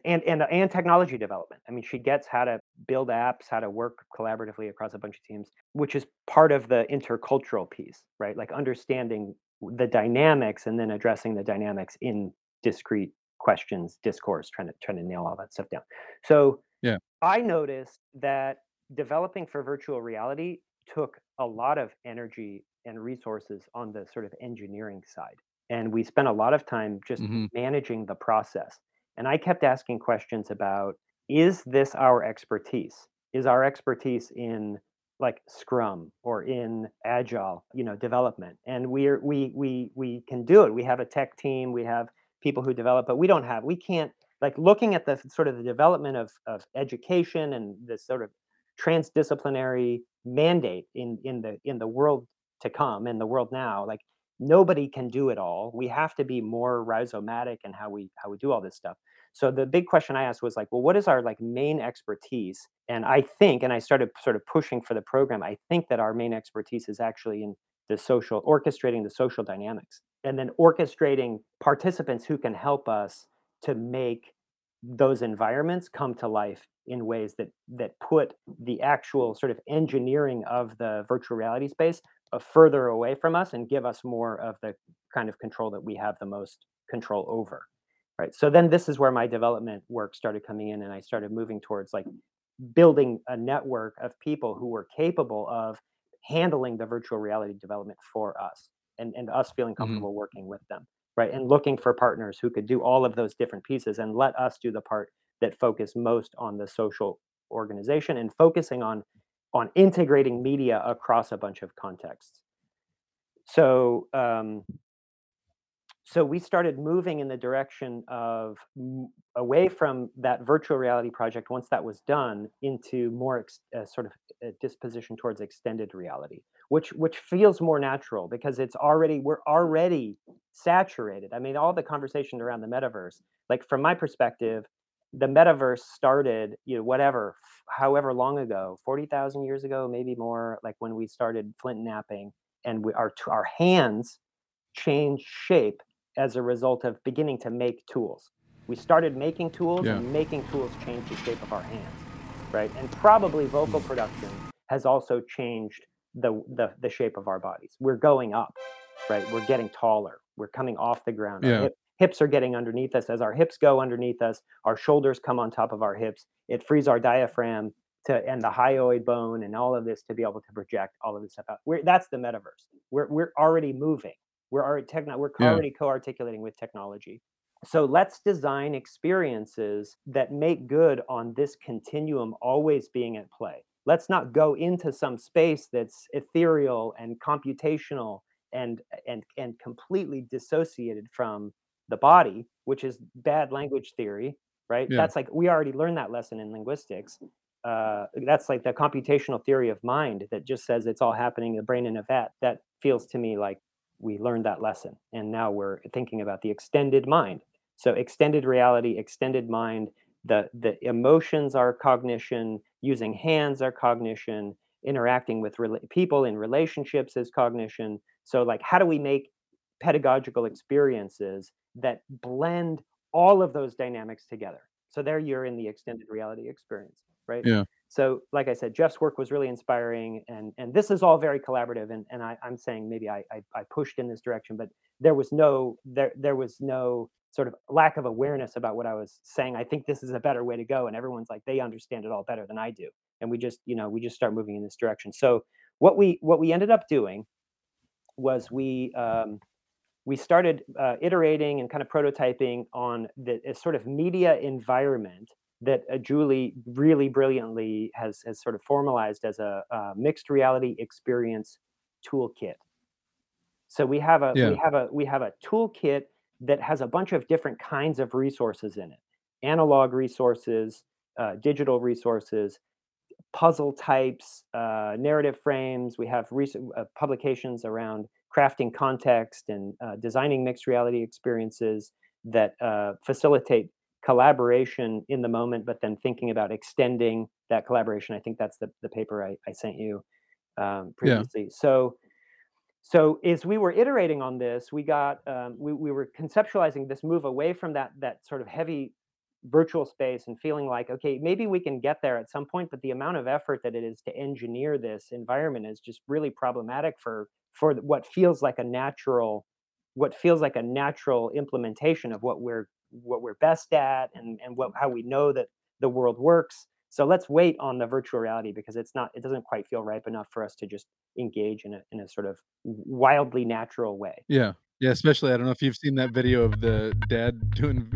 and and uh, and technology development. I mean she gets how to build apps how to work collaboratively across a bunch of teams which is part of the intercultural piece right? Like understanding the dynamics and then addressing the dynamics in discrete questions discourse trying to trying to nail all that stuff down. So Yeah. i noticed that developing for virtual reality took a lot of energy and resources on the sort of engineering side and we spent a lot of time just Mhm. managing the process and i kept asking questions about is this our expertise is our expertise in like Scrum or in Agile, you know, development. And we're we we we can do it. We have a tech team, we have people who develop, but we don't have we can't like looking at the sort of the development of of education and this sort of transdisciplinary mandate in in the in the world to come in the world now like nobody can do it all we have to be more rhizomatic in how we how we do all this stuff. So the big question i asked was like well what is our like main expertise? And i think and i started sort of pushing for the program i think that our main expertise is actually in the social orchestrating the social dynamics and then orchestrating participants who can help us to make those environments come to life in ways that that put the actual sort of engineering of the virtual reality space further away from us and give us more of the kind of control that we have the most control over right so then this is where my development work started coming in and i started moving towards like building a network of people who were capable of handling the virtual reality development for us and, and us feeling Mhm. comfortable working with them right and looking for partners who could do all of those different pieces and let us do the part that focus most on the social organization and focusing on on integrating media across a bunch of contexts. So um, so we started moving in the direction of away from that virtual reality project once that was done into more ex- uh, sort of a disposition towards extended reality which which feels more natural because it's already we're already saturated. I mean all the conversation around the metaverse like from my perspective the metaverse started you know whatever however long ago 40,000 years ago maybe more like when we started flint knapping and we, our our hands changed shape as a result of beginning to make tools. We started making tools, Yeah. and making tools changed the shape of our hands, right? And probably vocal Mm. production has also changed the, the the shape of our bodies. We're going up, right? We're getting taller. We're coming off the ground. Our Yeah. hip, hips are getting underneath us. As our hips go underneath us, our shoulders come on top of our hips. It frees our diaphragm to and the hyoid bone and all of this to be able to project all of this stuff out. We're, that's the metaverse. We're we're already moving. We're already techno, we're Yeah. already co-articulating with technology. So let's design experiences that make good on this continuum always being at play. Let's not go into some space that's ethereal and computational and and and completely dissociated from the body, which is bad language theory, right? Yeah. That's like we already learned that lesson in linguistics. Uh, that's like the computational theory of mind that just says it's all happening in the brain in a vat. That feels to me like we learned that lesson and now we're thinking about the extended mind so extended reality extended mind the the emotions are cognition using hands are cognition interacting with rela- people in relationships is cognition so like how do we make pedagogical experiences that blend all of those dynamics together. So there you're in the extended reality experience right? Yeah. so like i said jeff's work was really inspiring and and this is all very collaborative and and I, i'm saying maybe I, I i pushed in this direction but there was no there there was no sort of lack of awareness about what i was saying. I think this is a better way to go and everyone's like they understand it all better than i do and we just you know we just start moving in this direction. So what we what we ended up doing was we um we started uh, iterating and kind of prototyping on the sort of media environment that uh, Julie really brilliantly has has sort of formalized as a, a mixed reality experience toolkit. So we have a Yeah. we have a we have a toolkit that has a bunch of different kinds of resources in it. Analog resources, uh, digital resources, puzzle types, uh, narrative frames. We have recent uh, publications around crafting context and uh, designing mixed reality experiences that uh, facilitate collaboration in the moment, but then thinking about extending that collaboration. I think that's the, the paper I, I sent you um, Yeah. previously. So, so as we were iterating on this, we got um, we, we were conceptualizing this move away from that that sort of heavy virtual space and feeling like okay maybe we can get there at some point but the amount of effort that it is to engineer this environment is just really problematic for for what feels like a natural what feels like a natural implementation of what we're what we're best at and and what how we know that the world works so let's wait on the virtual reality because it's not it doesn't quite feel ripe enough for us to just engage in a in a sort of wildly natural way Yeah. Yeah, especially I don't know if you've seen that video of the dad <laughs> doing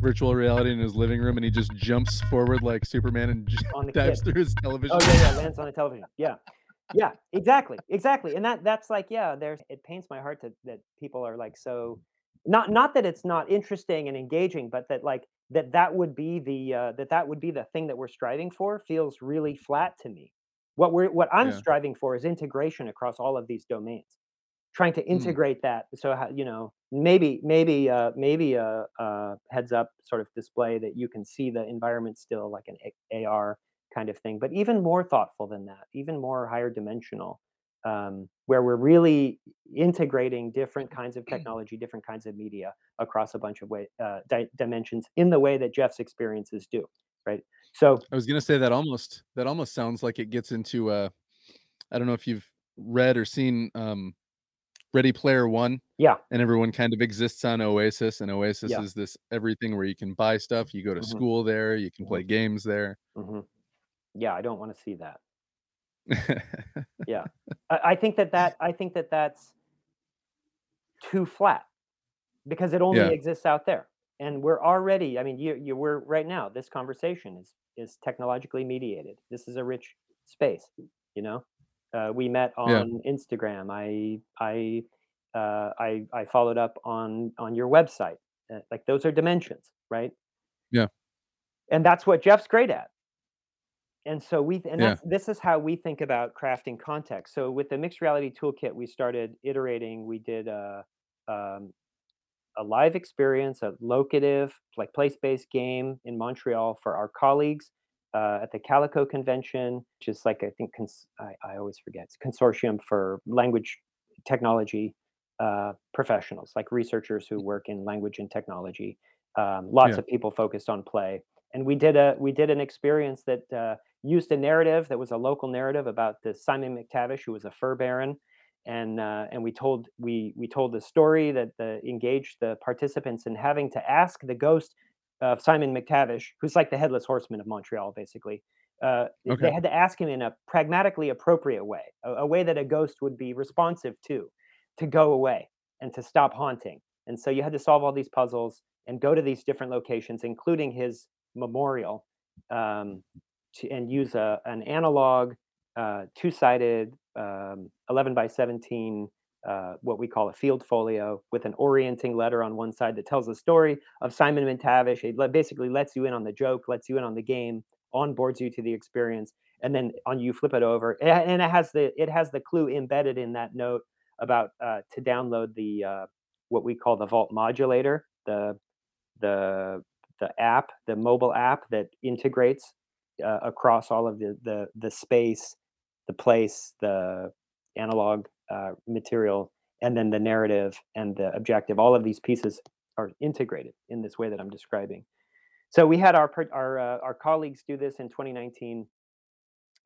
virtual reality in his living room and he just jumps forward like Superman and <laughs> dives kid through his oh, television. Oh yeah, yeah, <laughs> lands on the television. Yeah. Yeah, exactly. Exactly. And that that's like, yeah, there's it pains my heart that that people are like so not not that it's not interesting and engaging, but that like that that would be the uh that that would be the thing that we're striving for feels really flat to me. What we're what I'm Yeah. striving for is integration across all of these domains. Trying to Mm. integrate that so how, you know, maybe maybe uh maybe a, a heads up sort of display that you can see the environment still like an A- AR kind of thing, but even more thoughtful than that, even more higher dimensional, um, where we're really integrating different kinds of technology, different kinds of media across a bunch of way, uh, di- dimensions in the way that Jeff's experiences do, right? So I was gonna say that almost that almost sounds like it gets into uh I don't know if you've read or seen um Ready Player One yeah, and everyone kind of exists on Oasis and Oasis yeah, is this everything where you can buy stuff, you go to hmm school there, you can hmm play games there. hmm yeah, I don't want to see that. Yeah, <laughs> I, I think that that I think that that's too flat because it only yeah. exists out there and we're already i mean you you we're right now this conversation is is technologically mediated this is a rich space you know uh, we met Yeah. on instagram i i uh, i i followed up on on your website uh, like those are dimensions right Yeah. and that's what jeff's great at and so we and Yeah. that's this is how we think about crafting context so with the mixed reality toolkit we started iterating we did a um, a live experience, a locative, like place-based game in Montreal for our colleagues uh, at the Calico Convention, which is like I think cons- I, I always forget it's a consortium for language technology uh, professionals, like researchers who work in language and technology. Um, lots Yeah. of people focused on play, and we did a we did an experience that uh, used a narrative that was a local narrative about the Simon McTavish, who was a fur baron, and uh, and we told we we told the story that the engaged the participants in having to ask the ghost of Simon McTavish, who's like the headless horseman of Montreal, basically. Uh, Okay. they had to ask him in a pragmatically appropriate way, a, a way that a ghost would be responsive to, to go away and to stop haunting. And so you had to solve all these puzzles and go to these different locations, including his memorial, um, to, and use a, an analog, uh, two-sided, um, 11 by 17, uh, what we call a field folio, with an orienting letter on one side that tells the story of Simon McTavish. It basically lets you in on the joke, lets you in on the game, onboards you to the experience, and then on you flip it over, and it has the it has the clue embedded in that note about uh, to download the uh, what we call the Vault modulator, the the the app, the mobile app that integrates uh, across all of the, the the space, the place, the analog uh, material, and then the narrative and the objective. All of these pieces are integrated in this way that I'm describing. So we had our our uh, our colleagues do this in 2019,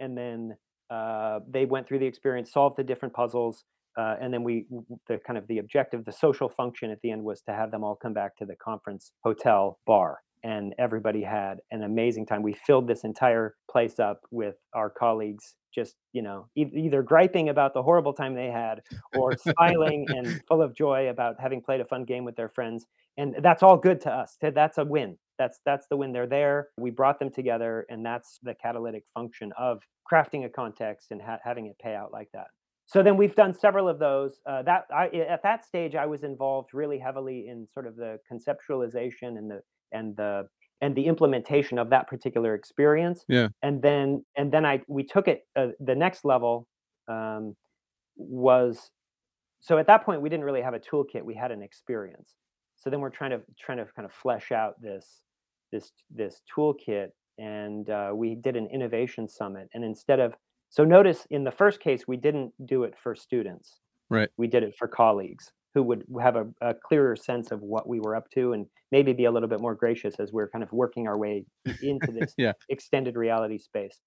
and then uh, they went through the experience, solved the different puzzles, uh, and then we the kind of the objective, the social function at the end was to have them all come back to the conference hotel bar and everybody had an amazing time. We filled this entire place up with our colleagues, just you know, e- either griping about the horrible time they had, or smiling <laughs> and full of joy about having played a fun game with their friends. And that's all good to us. That's a win. That's that's the win. They're there. We brought them together, and that's the catalytic function of crafting a context and ha- having it pay out like that so then we've done several of those. Uh, that I, at that stage, I was involved really heavily in sort of the conceptualization and the and the and the implementation of that particular experience. Yeah. And then and then I we took it uh, the next level um, was so at that point we didn't really have a toolkit. We had an experience. So then we're trying to trying to kind of flesh out this this this toolkit, and uh, we did an innovation summit. And instead of so notice in the first case, we didn't do it for students. Right. We did it for colleagues who would have a, a, clearer sense of what we were up to and maybe be a little bit more gracious as we're kind of working our way into <laughs> this yeah. extended reality space.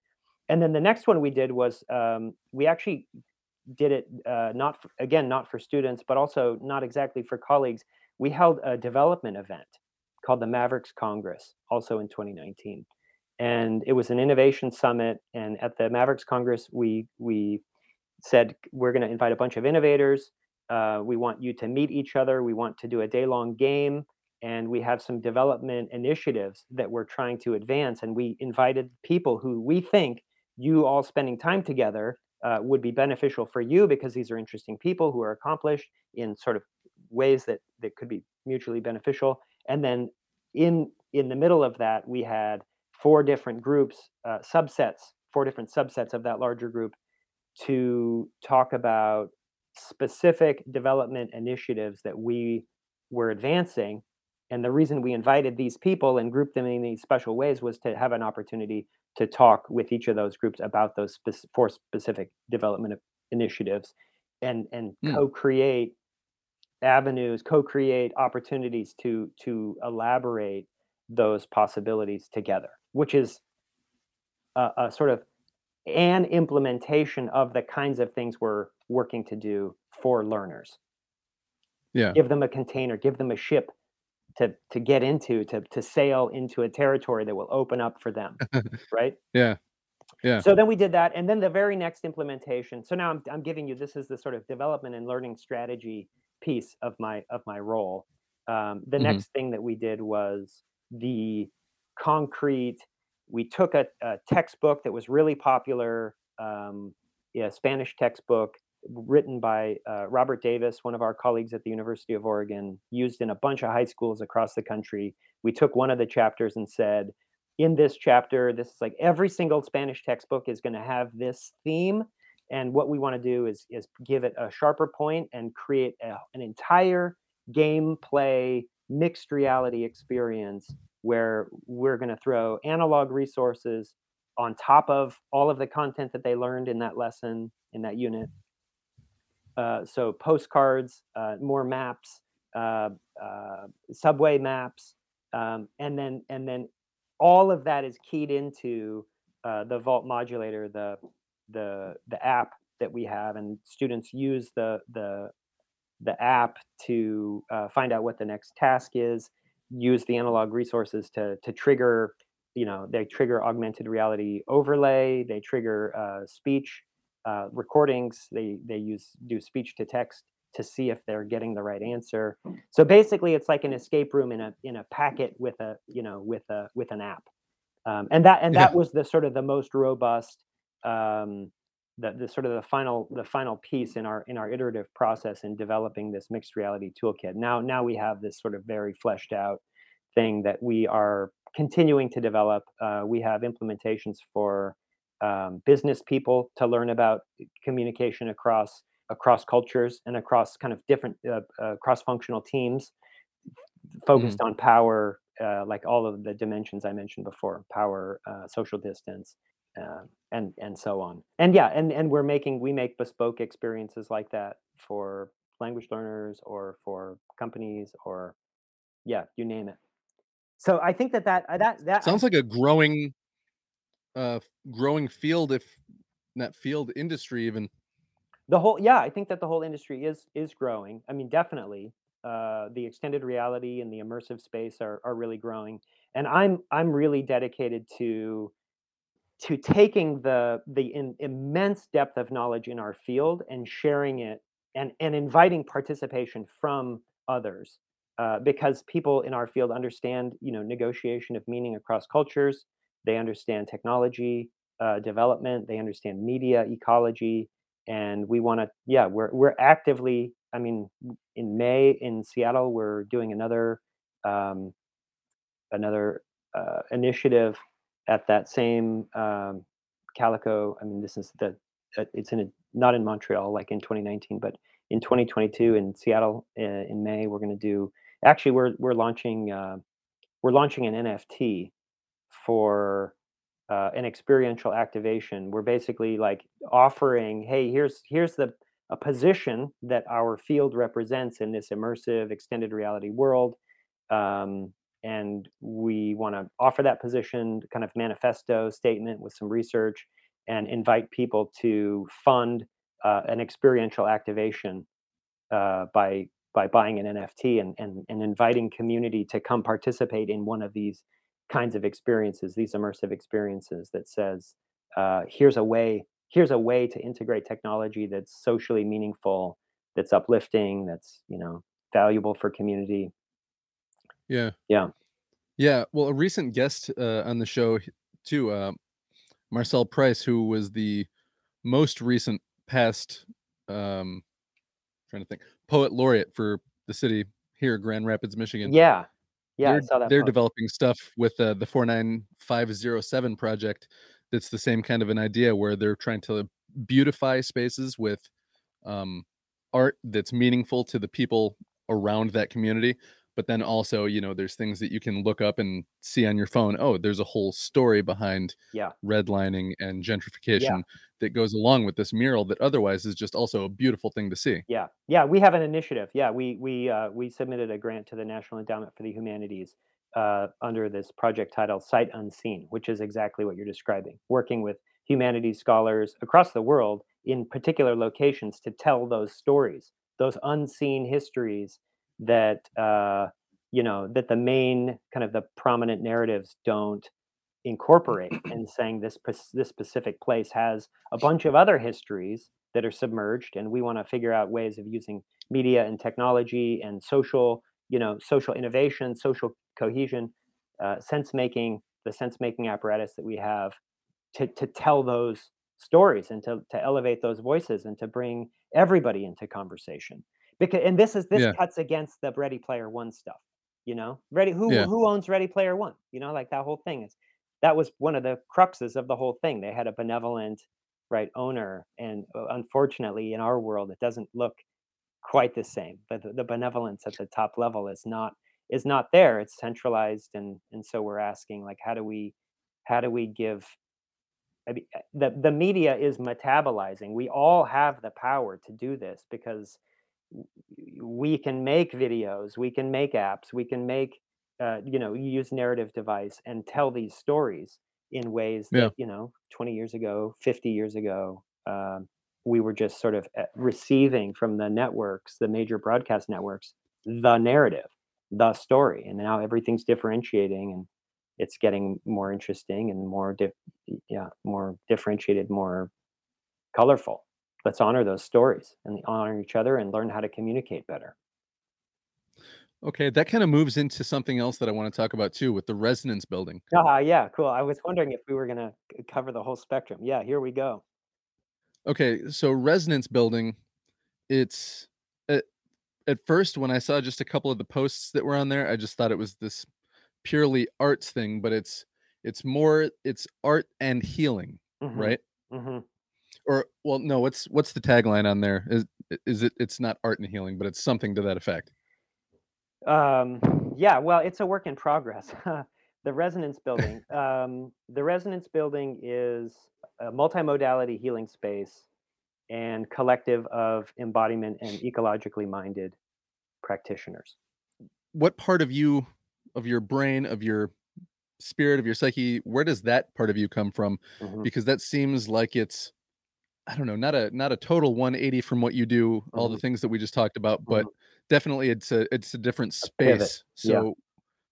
And then the next one we did was um, we actually did it uh, not for, again not for students but also not exactly for colleagues. We held a development event called the Mavericks Congress also in 2019 and it was an innovation summit. And at the Mavericks Congress, we we said we're going to invite a bunch of innovators. Uh, we want you to meet each other. We want to do a day long game, and we have some development initiatives that we're trying to advance. And we invited people who we think you all spending time together uh, would be beneficial for you because these are interesting people who are accomplished in sort of ways that that could be mutually beneficial. And then in in the middle of that, we had four different groups, uh, subsets, four different subsets of that larger group to talk about specific development initiatives that we were advancing. And the reason we invited these people and grouped them in these special ways was to have an opportunity to talk with each of those groups about those spe- four specific development initiatives and, and mm. co-create avenues, co-create opportunities to to elaborate those possibilities together which is a, a sort of an implementation of the kinds of things we're working to do for learners. Yeah. Give them a container, give them a ship to to get into, to to sail into a territory that will open up for them. <laughs> right? Yeah. Yeah. So then we did that. And then the very next implementation. So now I'm I'm giving you this is the sort of development and learning strategy piece of my of my role. Um, the mm-hmm. next thing that we did was the concrete. We took a, a textbook that was really popular, um, yeah, Spanish textbook written by uh, Robert Davis, one of our colleagues at the University of Oregon, used in a bunch of high schools across the country. We took one of the chapters and said, in this chapter, this is like every single Spanish textbook is going to have this theme. And what we want to do is, is give it a sharper point and create a, an entire gameplay mixed reality experience where we're going to throw analog resources on top of all of the content that they learned in that lesson in that unit. Uh, so postcards uh, more maps uh, uh subway maps um, and then and then all of that is keyed into uh, the vault modulator the the the app that we have and students use the the the app to uh, find out what the next task is use the analog resources to to trigger you know they trigger augmented reality overlay they trigger uh, speech uh, recordings they they use do speech to text to see if they're getting the right answer so basically it's like an escape room in a in a packet with a you know with a with an app um, and that and that yeah. was the sort of the most robust um, the, the sort of the final the final piece in our in our iterative process in developing this mixed reality toolkit. Now now we have this sort of very fleshed out thing that we are continuing to develop. Uh, we have implementations for um, business people to learn about communication across across cultures and across kind of different uh, uh, cross functional teams focused mm-hmm. on power, uh, like all of the dimensions I mentioned before: power, uh, social distance, uh, and and so on. And yeah, and and we're making we make bespoke experiences like that for language learners or for companies or yeah, you name it. So I think that that uh, that that sounds like a growing, uh, growing field. If that field industry even the whole yeah, I think that the whole industry is is growing. I mean, definitely. Uh, the extended reality and the immersive space are, are really growing. and I'm I'm really dedicated to to taking the the in, immense depth of knowledge in our field and sharing it and and inviting participation from others uh, because people in our field understand you know negotiation of meaning across cultures. They understand technology uh, development. They understand media ecology and we want to yeah we're we're actively i mean in may in seattle we're doing another um, another uh, initiative at that same um, Calico. I mean, this is the uh, it's in a, not in Montreal like in 2019, but in 2022 in Seattle uh, in May we're going to do. Actually, we're we're launching uh, we're launching an NFT for uh, an experiential activation. We're basically like offering, hey, here's here's the a position that our field represents in this immersive extended reality world. Um, and we want to offer that position kind of manifesto statement with some research and invite people to fund uh, an experiential activation uh, by by buying an NFT and, and and inviting community to come participate in one of these kinds of experiences, these immersive experiences that says, uh, here's a way here's a way to integrate technology that's socially meaningful, that's uplifting, that's you know valuable for community Yeah. yeah. Yeah. Well, a recent guest uh, on the show too, uh, Marcel Price, who was the most recent past, um, trying to think, poet laureate for the city here, Grand Rapids, Michigan. Yeah. Yeah, I They're saw that they're developing stuff with uh, the 49507 project. That's the same kind of an idea where they're trying to beautify spaces with um, art that's meaningful to the people around that community. But then also, you know, there's things that you can look up and see on your phone. Oh, there's a whole story behind Yeah. redlining and Yeah. gentrification that goes along with this mural that otherwise is just also a beautiful thing to see. Yeah. Yeah, we have an initiative. Yeah, we we uh, we submitted a grant to the National Endowment for the Humanities uh, under this project titled Sight Unseen, which is exactly what you're describing, working with humanities scholars across the world in particular locations to tell those stories, those unseen histories that uh, you know that the main kind of the prominent narratives don't incorporate <clears throat> and saying this this specific place has a bunch of other histories that are submerged and we want to figure out ways of using media and technology and social you know social innovation social cohesion uh, sense making the sense making apparatus that we have to, to tell those stories and to, to elevate those voices and to bring everybody into conversation because and this is this Yeah. cuts against the ready player one stuff you know ready who Yeah. who owns ready player one you know like that whole thing is that was one of the cruxes of the whole thing they had a benevolent right owner and uh, unfortunately in our world it doesn't look quite the same but the, the benevolence at the top level is not is not there it's centralized and and so we're asking like how do we how do we give I mean, uh, the the media is metabolizing. We all have the power to do this because we can make videos, we can make apps, we can make uh, you know use narrative device and tell these stories in ways Yeah. that you know 20 years ago, 50 years ago, um, we were just sort of uh, receiving from the networks, the major broadcast networks, the narrative, the story, and now everything's differentiating and it's getting more interesting and more dif- yeah, more differentiated, more colorful. Let's honor those stories and honor each other and learn how to communicate better. Okay, that kind of moves into something else that I want to talk about too with the resonance building. Ah, yeah, cool. I was wondering if we were gonna cover the whole spectrum. Yeah, here we go. Okay, so resonance building, it's at, at first when I saw just a couple of the posts that were on there, I just thought it was this purely arts thing, but it's it's more it's art and healing, hmm right? hmm Or well, no, what's what's the tagline on there? Is is it it's not art and healing, but it's something to that effect. Um, yeah, well, it's a work in progress. <laughs> the resonance building. Um, the resonance building is a multimodality healing space and collective of embodiment and ecologically minded practitioners. What part of you of your brain, of your spirit, of your psyche, where does that part of you come from? hmm Because that seems like it's I don't know, not a not a total 180 from what you do, all the hmm things that we just talked about, but hmm definitely it's a it's a different space. Yeah. So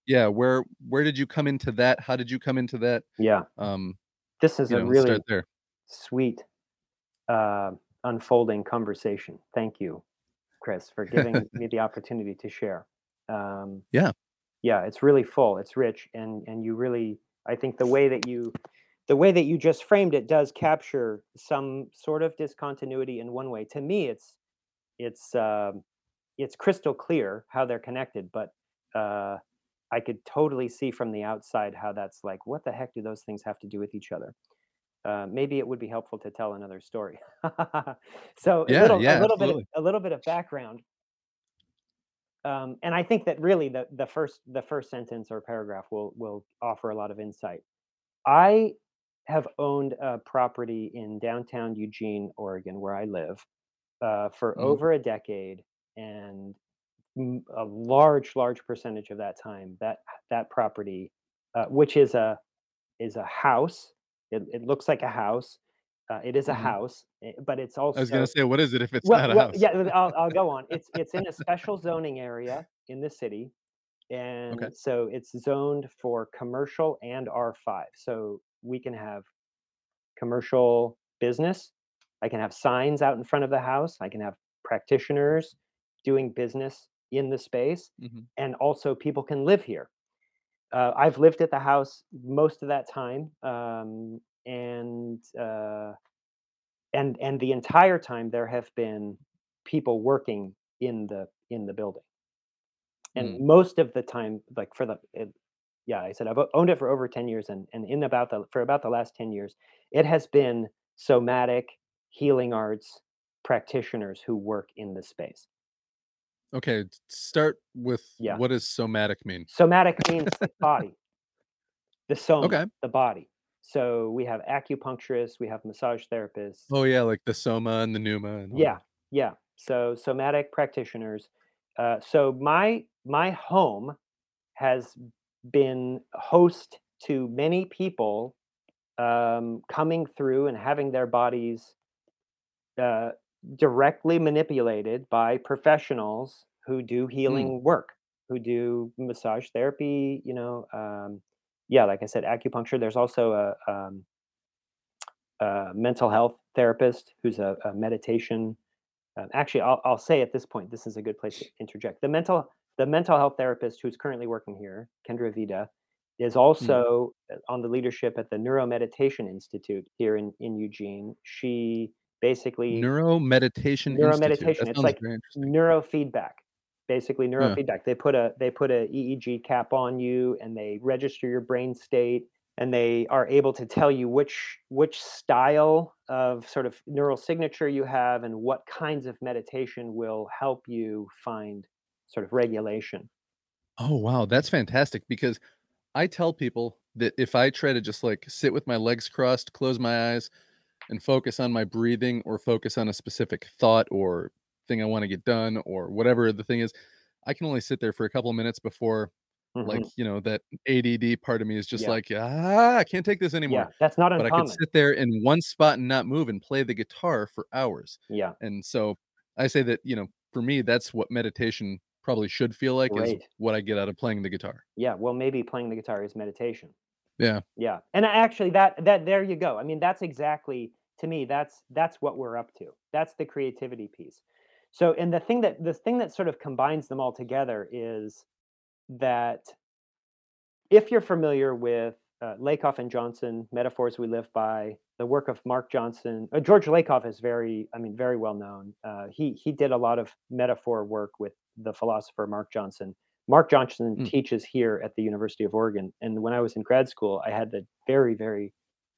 yeah, where where did you come into that? How did you come into that? Yeah. Um, This is a know, really sweet uh, unfolding conversation. Thank you, Chris, for giving <laughs> me the opportunity to share. Um, Yeah. yeah, it's really full. It's rich, and and you really, I think the way that you, the way that you just framed it does capture some sort of discontinuity in one way. To me, it's it's um, it's crystal clear how they're connected, but uh, I could totally see from the outside how that's like, what the heck do those things have to do with each other? Uh, maybe it would be helpful to tell another story. <laughs> so a Yeah, little, a yeah, little bit, of, a little bit of background, um, and I think that really the the first the first sentence or paragraph will will offer a lot of insight. I have owned a property in downtown Eugene, Oregon, where I live, uh, for Mhm, over a decade, and a large, large percentage of that time, that that property, uh, which is a is a house. It, it looks like a house. Uh, it is a mhm. house, eh, but it's also. I was gonna say, what is it if it's well, not a well, house? yeah. I'll, I'll go on. <laughs> It's it's in a special zoning area in the city, Okay. and so it's zoned for commercial and R5. So we can have commercial business. I can have signs out in front of the house. I can have practitioners doing business in the space, Mhm. and also people can live here. Uh, I've lived at the house most of that time, um, and uh, and and the entire time there have been people working in the in the building. And Mm. most of the time, like for the it, yeah, I said I've owned it for over 10 years and and in about the for about the last 10 years, it has been somatic healing arts practitioners who work in the space. Okay, start with Yeah. what does somatic mean? Somatic means body, the soma, Okay. the body. So we have acupuncturists, we have massage therapists. Oh, yeah, like the soma and the pneuma and all Yeah. that. Yeah. So somatic practitioners. Uh, so my my home has been host to many people um, coming through and having their bodies uh, directly manipulated by professionals who do Mm, healing work, who do massage therapy. You know, um, yeah, like I said, acupuncture. There's also a, um, a mental health therapist who's a, a meditation. Um, actually, I'll, I'll say at this point, this is a good place to interject. The mental the mental health therapist who's currently working here, Kendra Vida, is mm. also uh, on the leadership at the Neuromeditation Institute here in, in Eugene. She basically Neuro Meditation Institute. Neuromeditation, it's like neurofeedback, basically Yeah. neurofeedback. They put a they put a EEG cap on you and they register your brain state and they are able to tell you which which style of sort of neural signature you have and what kinds of meditation will help you find sort of regulation. Oh, wow, that's fantastic because I tell people that if I try to just, like, sit with my legs crossed, close my eyes, and focus on my breathing or focus on a specific thought or thing I wanna get done or whatever the thing is, I can only sit there for a couple of minutes before, like, Mhm. you know, that ADD part of me is just Yeah. like, "Ah, I can't take this anymore." Yeah, that's not But I can sit there in one spot and not move and play the guitar for hours. Yeah, And so I say that, you know, for me, that's what meditation probably should feel like is what I get out of playing the guitar. Yeah, well, maybe playing the guitar is meditation. Yeah. Yeah, and actually that that there you go. I mean, that's exactly to me, that's that's what we're up to. That's the creativity piece. So, and the thing that the thing that sort of combines them all together is that if you're familiar with uh, Lakoff and Johnson, Metaphors We Live By, the work of Mark Johnson, uh, George Lakoff is very, I mean, very well known. Uh, he he did a lot of metaphor work with the philosopher Mark Johnson. Mark Johnson Mm. teaches here at the University of Oregon, and when I was in grad school, I had the very, very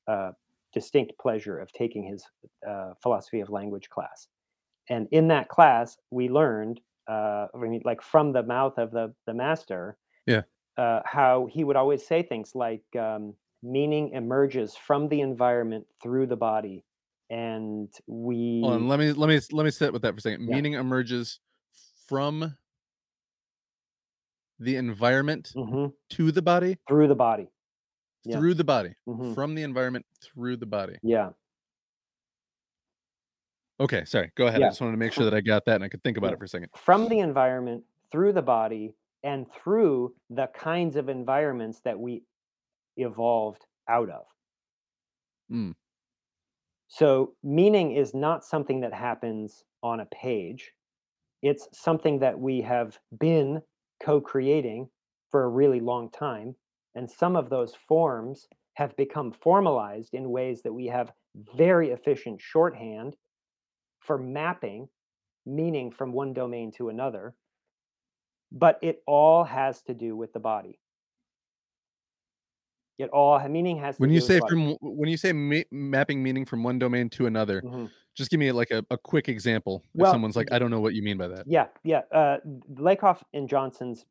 uh, distinct pleasure of taking his uh, philosophy of language class. And in that class, we learned, uh, I mean, like from the mouth of the the master, Yeah. uh, how he would always say things like um, meaning emerges from the environment through the body and Hold we on, let me let me let me sit with that for a second. yeah Meaning emerges from the environment hmm to the body, through the body yeah through the body, hmm from the environment through the body. yeah Okay, sorry. Go ahead. I just wanted to make sure that I got that and I could think about yeah it for a second. from the environment through the body and through the kinds of environments that we evolved out of. Mm. So, meaning is not something that happens on a page. It's something that we have been co creating for a really long time. And some of those forms have become formalized in ways that we have very efficient shorthand for mapping meaning from one domain to another. But it all has to do with the body. It all meaning has to When you say from when you say ma mapping meaning from one domain to another, Mhm. just give me, like, a a quick example if Well, someone's like, "I don't know what you mean by that." Yeah, yeah. Uh, Lakoff and Johnson's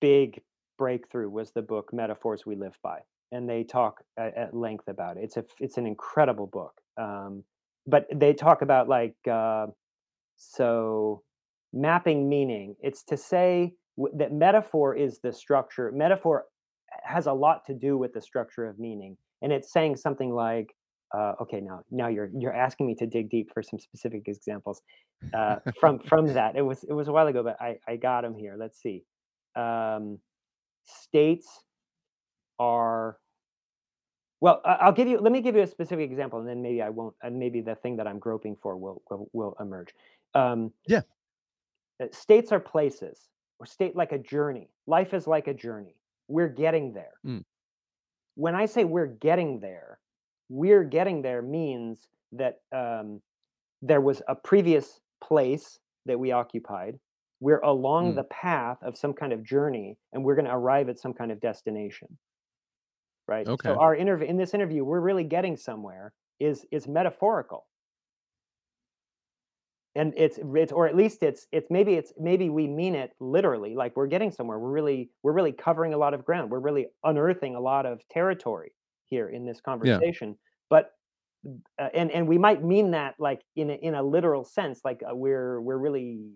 big breakthrough was the book Metaphors We Live By, and they talk at, at length about it. It's a it's an incredible book. Um, but they talk about like uh, so mapping meaning. It's to say that metaphor is the structure. Metaphor has a lot to do with the structure of meaning, and it's saying something like. Uh, okay, now now you're you're asking me to dig deep for some specific examples uh, from <laughs> from that. It was it was a while ago, but I I got them here. Let's see. Um, states are well. I'll give you. Let me give you a specific example, and then maybe I won't. And maybe the thing that I'm groping for will will, will emerge. Um, Yeah. uh, states are places, or state like a journey. Life is like a journey. We're getting there. Mm. When I say we're getting there, we're getting there means that um, there was a previous place that we occupied. We're along Mm. the path of some kind of journey, and we're going to arrive at some kind of destination, right? So our interview in this interview, we're really getting somewhere. Is is metaphorical, and it's it's or at least it's it's maybe it's maybe we mean it literally, like we're getting somewhere. We're really we're really covering a lot of ground. We're really unearthing a lot of territory here in this Yeah. conversation. But uh, and and we might mean that like in a, in a literal sense, like uh, we're we're really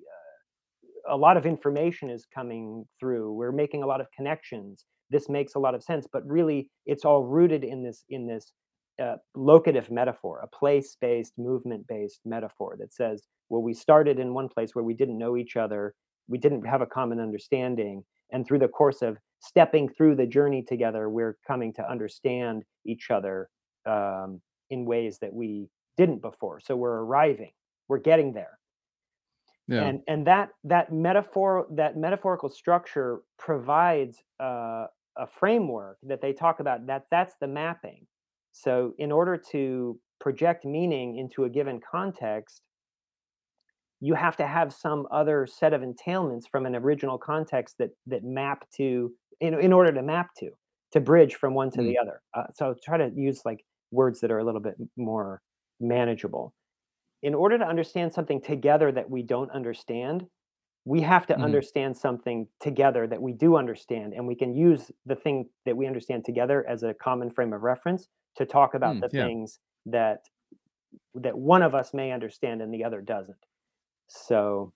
a lot of information is coming through. We're making a lot of connections. This makes a lot of sense, but really, it's all rooted in this in this uh, locative metaphor, a place-based, movement-based metaphor that says, well, we started in one place where we didn't know each other, we didn't have a common understanding, and through the course of stepping through the journey together, we're coming to understand each other um, in ways that we didn't before. So we're arriving, we're getting there Yeah. and and that that metaphor that metaphorical structure provides uh, a framework that they talk about that that's the mapping so in order to project meaning into a given context you have to have some other set of entailments from an original context that that map to in, in order to map to to bridge from one to Mm. the other uh, so try to use like words that are a little bit more manageable in order to understand something together that we don't understand, we have to Mhm. understand something together that we do understand. And we can use the thing that we understand together as a common frame of reference to talk about Mm, the yeah. things that that one of us may understand and the other doesn't. So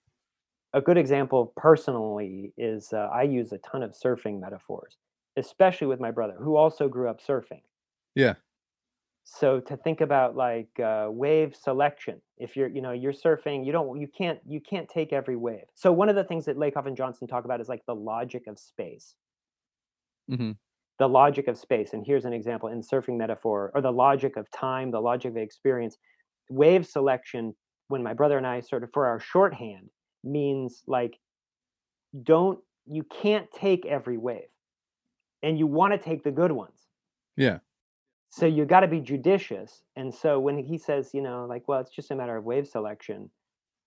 a good example personally is uh, I use a ton of surfing metaphors, especially with my brother who also grew up surfing. Yeah. So to think about like uh, wave selection, if you're you know you're surfing, you don't you can't you can't take every wave. So one of the things that Lakoff and Johnson talk about is like the logic of space, Mhm. The logic of space. And here's an example in surfing metaphor, or the logic of time, the logic of experience. Wave selection, when my brother and I sort of for our shorthand means like don't you can't take every wave, and you want to take the good ones. Yeah. So you got to be judicious. And so when he says, you know, like, well, it's just a matter of wave selection,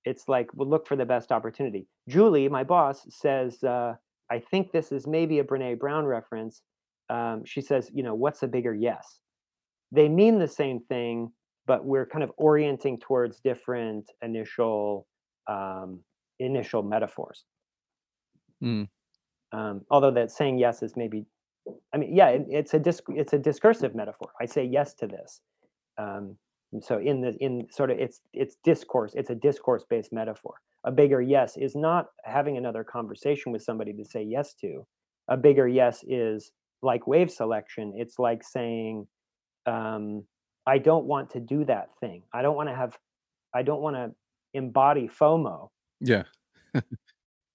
it's like, well, look for the best opportunity. Julie, my boss, says, uh, I think this is maybe a Brene Brown reference. Um, she says, you know, what's a bigger yes? They mean the same thing, but we're kind of orienting towards different initial um, initial metaphors. Mm. Um, although that saying yes is maybe I mean, yeah, it, it's a disc, it's a discursive metaphor. I say yes to this. Um, so in the in sort of it's it's discourse. It's a discourse based metaphor. A bigger yes is not having another conversation with somebody to say yes to. A bigger yes is like wave selection. It's like saying, um, I don't want to do that thing. I don't want to have. I don't want to embody FOMO. Yeah. <laughs>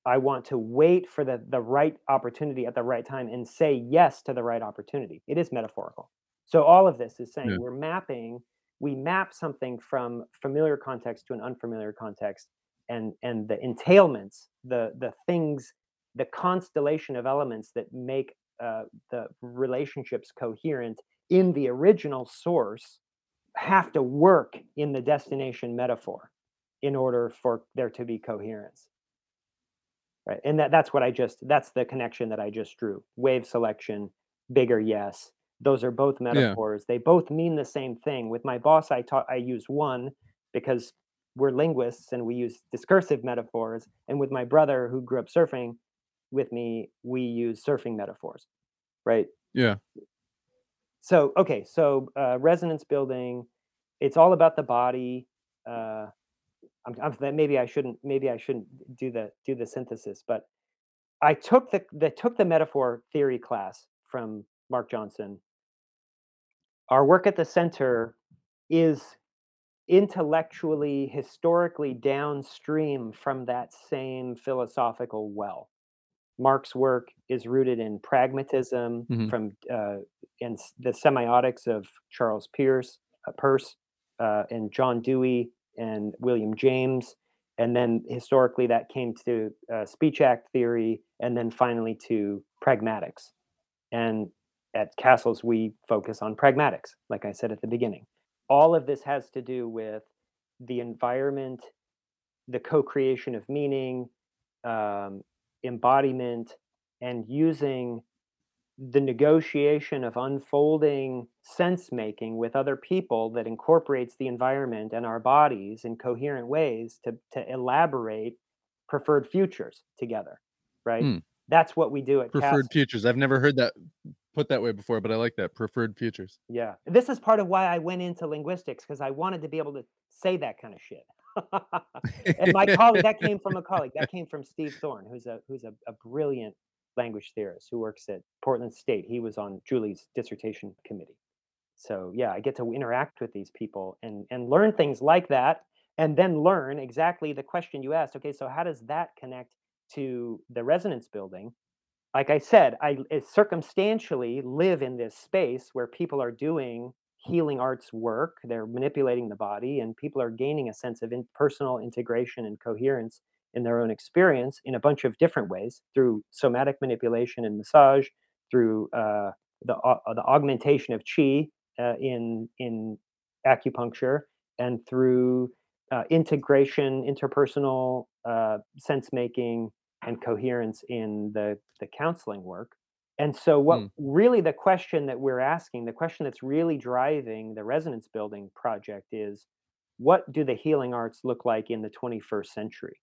I want to wait for the the right opportunity at the right time and say yes to the right opportunity. It is metaphorical. So all of this is saying Yeah. we're mapping, we map something from familiar context to an unfamiliar context, and and the entailments, the the things, the constellation of elements that make uh, the relationships coherent in the original source have to work in the destination metaphor in order for there to be coherence. Right. And that, that's what I just that's the connection that I just drew. Wave selection, bigger yes. Those are both Yeah. metaphors. They both mean the same thing. With my boss, I taught I use one because we're linguists and we use discursive metaphors. And with my brother who grew up surfing with me, we use surfing metaphors. Right. Yeah. So okay, so uh, resonance building, it's all about the body. Uh, I'm, I'm, that maybe I shouldn't maybe I shouldn't do the do the synthesis, but I took the the took the metaphor theory class from Mark Johnson. Our work at the center is intellectually, historically downstream from that same philosophical well. Mark's work is rooted in pragmatism Mhm. from uh, in the semiotics of Charles Pierce, uh, Peirce, uh, and John Dewey and William James, and then historically that came to uh, speech act theory, and then finally to pragmatics. And at CASLS, we focus on pragmatics, like I said at the beginning. All of this has to do with the environment, the co-creation of meaning, um, embodiment, and using the negotiation of unfolding sense making with other people that incorporates the environment and our bodies in coherent ways to, to elaborate preferred futures together, right? Hmm. That's what we do at Preferred futures. I've never heard that put that way before, but I like that. Preferred futures. Yeah. This is part of why I went into linguistics because I wanted to be able to say that kind of shit. And my colleague, that came from a colleague. That came from Steve Thorne, who's a who's a, a brilliant language theorist who works at Portland State. He was on Julie's dissertation committee. So yeah, I get to interact with these people and and learn things like that, and then learn exactly the question you asked. Okay, so how does that connect to the resonance building? like I said, I circumstantially live in this space where people are doing healing arts work. They're manipulating the body, and people are gaining a sense of in personal integration and coherence in their own experience in a bunch of different ways through somatic manipulation and massage, through uh, the uh, the augmentation of chi uh, in in acupuncture, and through uh, integration, interpersonal uh, sense making, and coherence in the the counseling work. And so what Hmm. really the question that we're asking, the question that's really driving the resonance building project is what do the healing arts look like in the 21st century?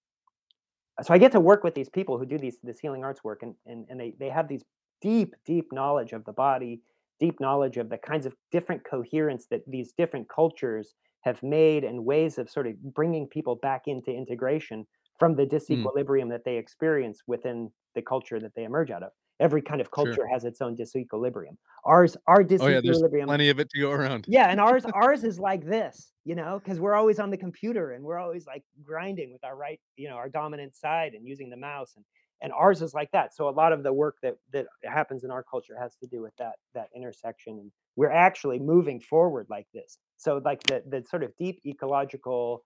So I get to work with these people who do these this healing arts work and and, and they they have these deep deep knowledge of the body, deep knowledge of the kinds of different coherence that these different cultures have made and ways of sort of bringing people back into integration from the Hmm. disequilibrium that they experience within the culture that they emerge out of. Every kind of Sure. culture has its own disequilibrium. Ours, our disequilibrium. Oh yeah, there's plenty of it to go around. yeah, and ours, <laughs> ours is like this, you know, because we're always on the computer and we're always like grinding with our right, you know, our dominant side and using the mouse, and and ours is like that. So a lot of the work that that happens in our culture has to do with that that intersection, and we're actually moving forward like this. So like the the sort of deep ecological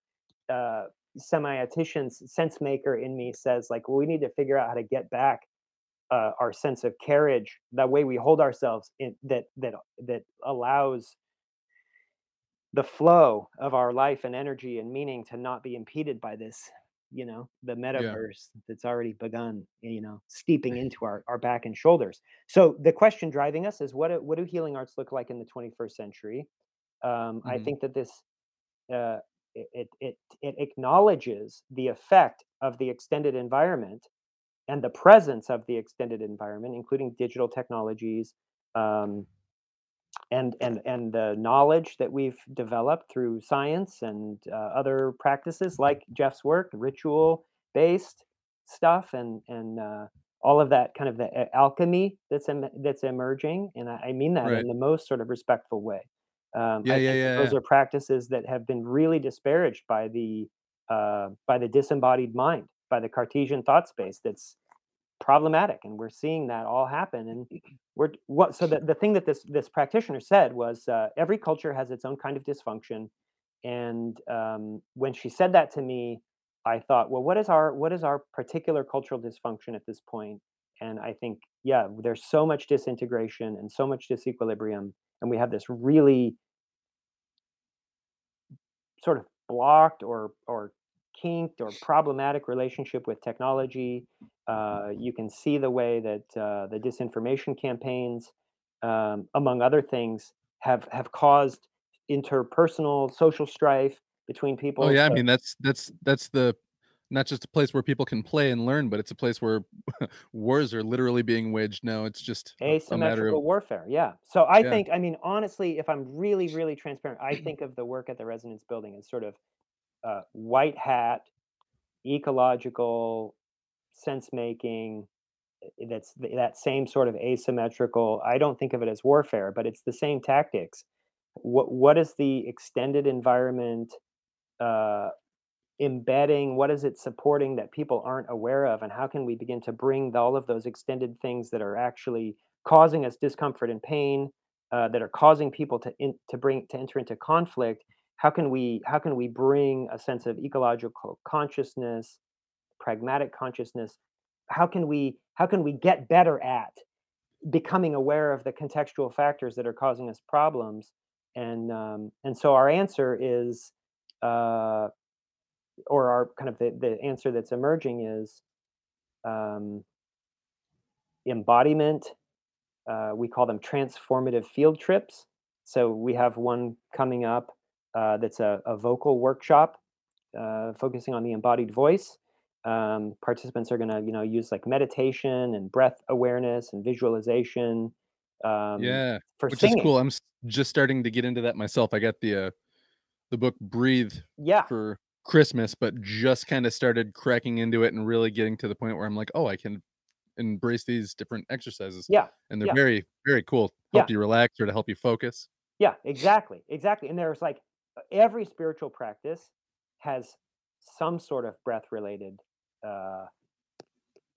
uh, semiotician's sense maker in me says like well, we need to figure out how to get back uh, our sense of carriage that way we hold ourselves in that that that allows the flow of our life and energy and meaning to not be impeded by this you know the Yeah. metaverse that's already begun you know steeping into our, our back and shoulders. So the question driving us is what do, what do healing arts look like in the 21st century? Um, i hmm think that this uh, it it it acknowledges the effect of the extended environment and the presence of the extended environment, including digital technologies, um, and and and the knowledge that we've developed through science and uh, other practices like Jeff's work, ritual based stuff, and and uh, all of that kind of the alchemy that's em- that's emerging, and I, I mean that Right. in the most sort of respectful way. Um, Yeah, I yeah, yeah, those yeah. are practices that have been really disparaged by the uh, by the disembodied mind by the Cartesian thought space that's problematic and we're seeing that all happen and we're what so the, the thing that this this practitioner said was uh, every culture has its own kind of dysfunction and um, when she said that to me i thought well what is our what is our particular cultural dysfunction at this point? point and i think yeah there's so much disintegration and so much disequilibrium and we have this really sort of blocked or or kinked or problematic relationship with technology. Uh, you can see the way that uh, the disinformation campaigns, um, among other things, have have caused interpersonal social strife between people. Oh yeah, I mean that's that's that's the not just a place where people can play and learn, but it's a place where <laughs> wars are literally being waged No, It's just a, a matter of asymmetrical warfare, yeah. So I yeah, think, I mean, honestly, if I'm really, really transparent, I <clears throat> think of the work at the Resonance Building as sort of uh, white hat, ecological, sense making. That's th- that same sort of asymmetrical i don't think of it as warfare but it's the same tactics what what is the extended environment uh, embedding what is it supporting that people aren't aware of and how can we begin to bring all of those extended things that are actually causing us discomfort and pain uh, that are causing people to in, to bring to enter into conflict how can we how can we bring a sense of ecological consciousness pragmatic consciousness? How can we how can we get better at becoming aware of the contextual factors that are causing us problems? And um, and so our answer is uh, or our kind of the, the answer that's emerging is um, embodiment uh, we call them transformative field trips. So we have one coming up uh, that's a, a vocal workshop uh, focusing on the embodied voice. Um, participants are going to, you know, use like meditation and breath awareness and visualization um, yeah, for which is cool. I'm just starting to get into that myself. I got the uh, the book Breathe Yeah, for Christmas, but just kind of started cracking into it and really getting to the point where I'm like, oh, I can embrace these different exercises, yeah, and they're yeah, very very cool. yeah, Help you relax or to help you focus. yeah, exactly, exactly. And there's like every spiritual practice has some sort of breath related, uh,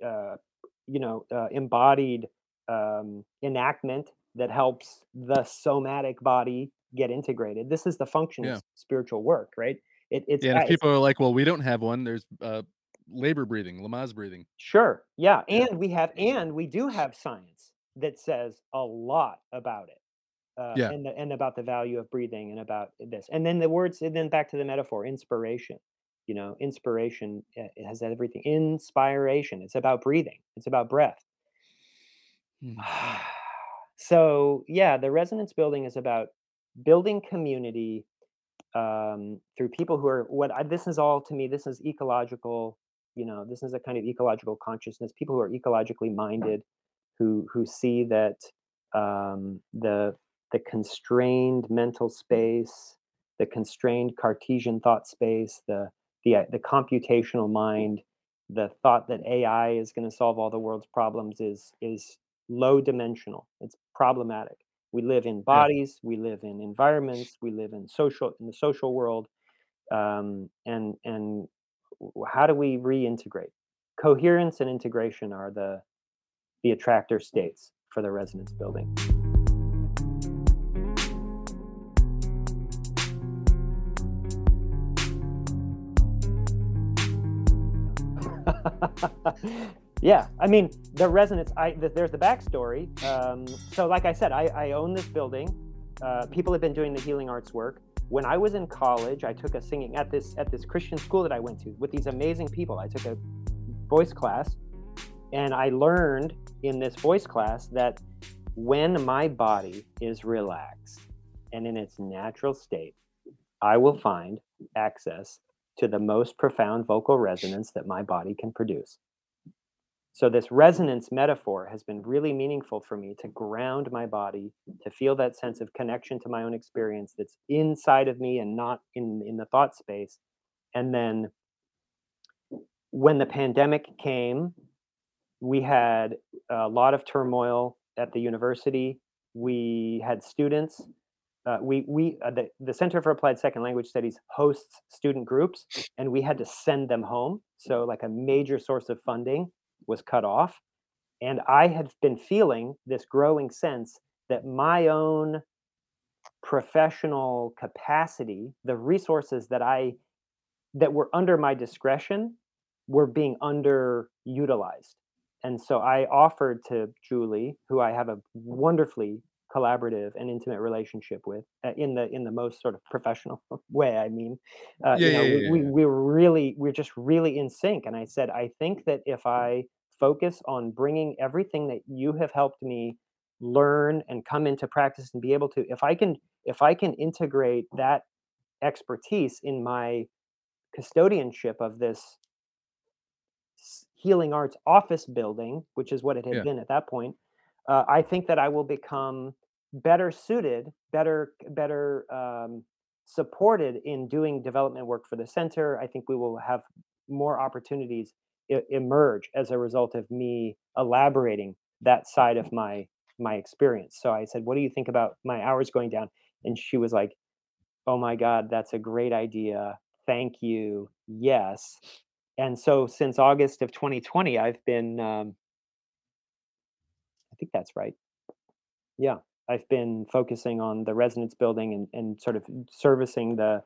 uh, you know, uh, embodied um, enactment that helps the somatic body get integrated. This is the function of Yeah. s- spiritual work, right? It, it's, Yeah, and uh, if it's people are like, "Well, we don't have one," there's, uh, labor breathing, Lamaze breathing. sure, yeah, Yeah, and we have, and we do have science that says a lot about it, uh, yeah, and the, and about the value of breathing and about this, and then the words, and then back to the metaphor, inspiration. You know, inspiration it has everything. Inspiration. It's about breathing. It's about breath. mhm, <sighs> so yeah, the resonance building is about building community um, through people who are what I, this is all to me. This is ecological. You know, this is a kind of ecological consciousness. People who are ecologically minded, who who see that um, the the constrained mental space, the constrained Cartesian thought space, the the uh, the computational mind, the thought that AI is going to solve all the world's problems is is low dimensional. It's problematic. We live in bodies, we live in environments, we live in social in the social world, um, and and how do we reintegrate? Coherence and integration are the the attractor states for the resonance building. <laughs> yeah, I mean the resonance. I th- there's the backstory. Um, so, like I said, I, I own this building. Uh, people have been doing the healing arts work. When I was in college, I took a singing at this at this Christian school that I went to with these amazing people. I took a voice class, and I learned in this voice class that when my body is relaxed and in its natural state, I will find access to the most profound vocal resonance that my body can produce. So, this resonance metaphor has been really meaningful for me to ground my body, to feel that sense of connection to my own experience that's inside of me and not in, in the thought space. And then when the pandemic came, we had a lot of turmoil at the university. We had students uh, we we uh, the, the Center for Applied Second Language Studies hosts student groups, and we had to send them home. So like a major source of funding was cut off, and I had been feeling this growing sense that my own professional capacity, the resources that I that were under my discretion, were being underutilized. And so I offered to Julie, who I have a wonderfully collaborative and intimate relationship with uh, in the in the most sort of professional <laughs> way i mean uh, Yeah, you yeah, know we, yeah, we yeah. we were really we're just really in sync and i said i think that if i focus on bringing everything that you have helped me learn and come into practice and be able to if i can if i can integrate that expertise in my custodianship of this healing arts office building, which is what it had Yeah. been at that point, uh, I think that I will become better suited, better, better um, supported in doing development work for the center. I think we will have more opportunities e- emerge as a result of me elaborating that side of my my experience. So I said, "What do you think about my hours going down?" And she was like, "Oh my God, that's a great idea. Thank you. Yes." And so since August of 2020, I've been, um, I think that's right. Yeah, I've been focusing on the resonance building and, and sort of servicing the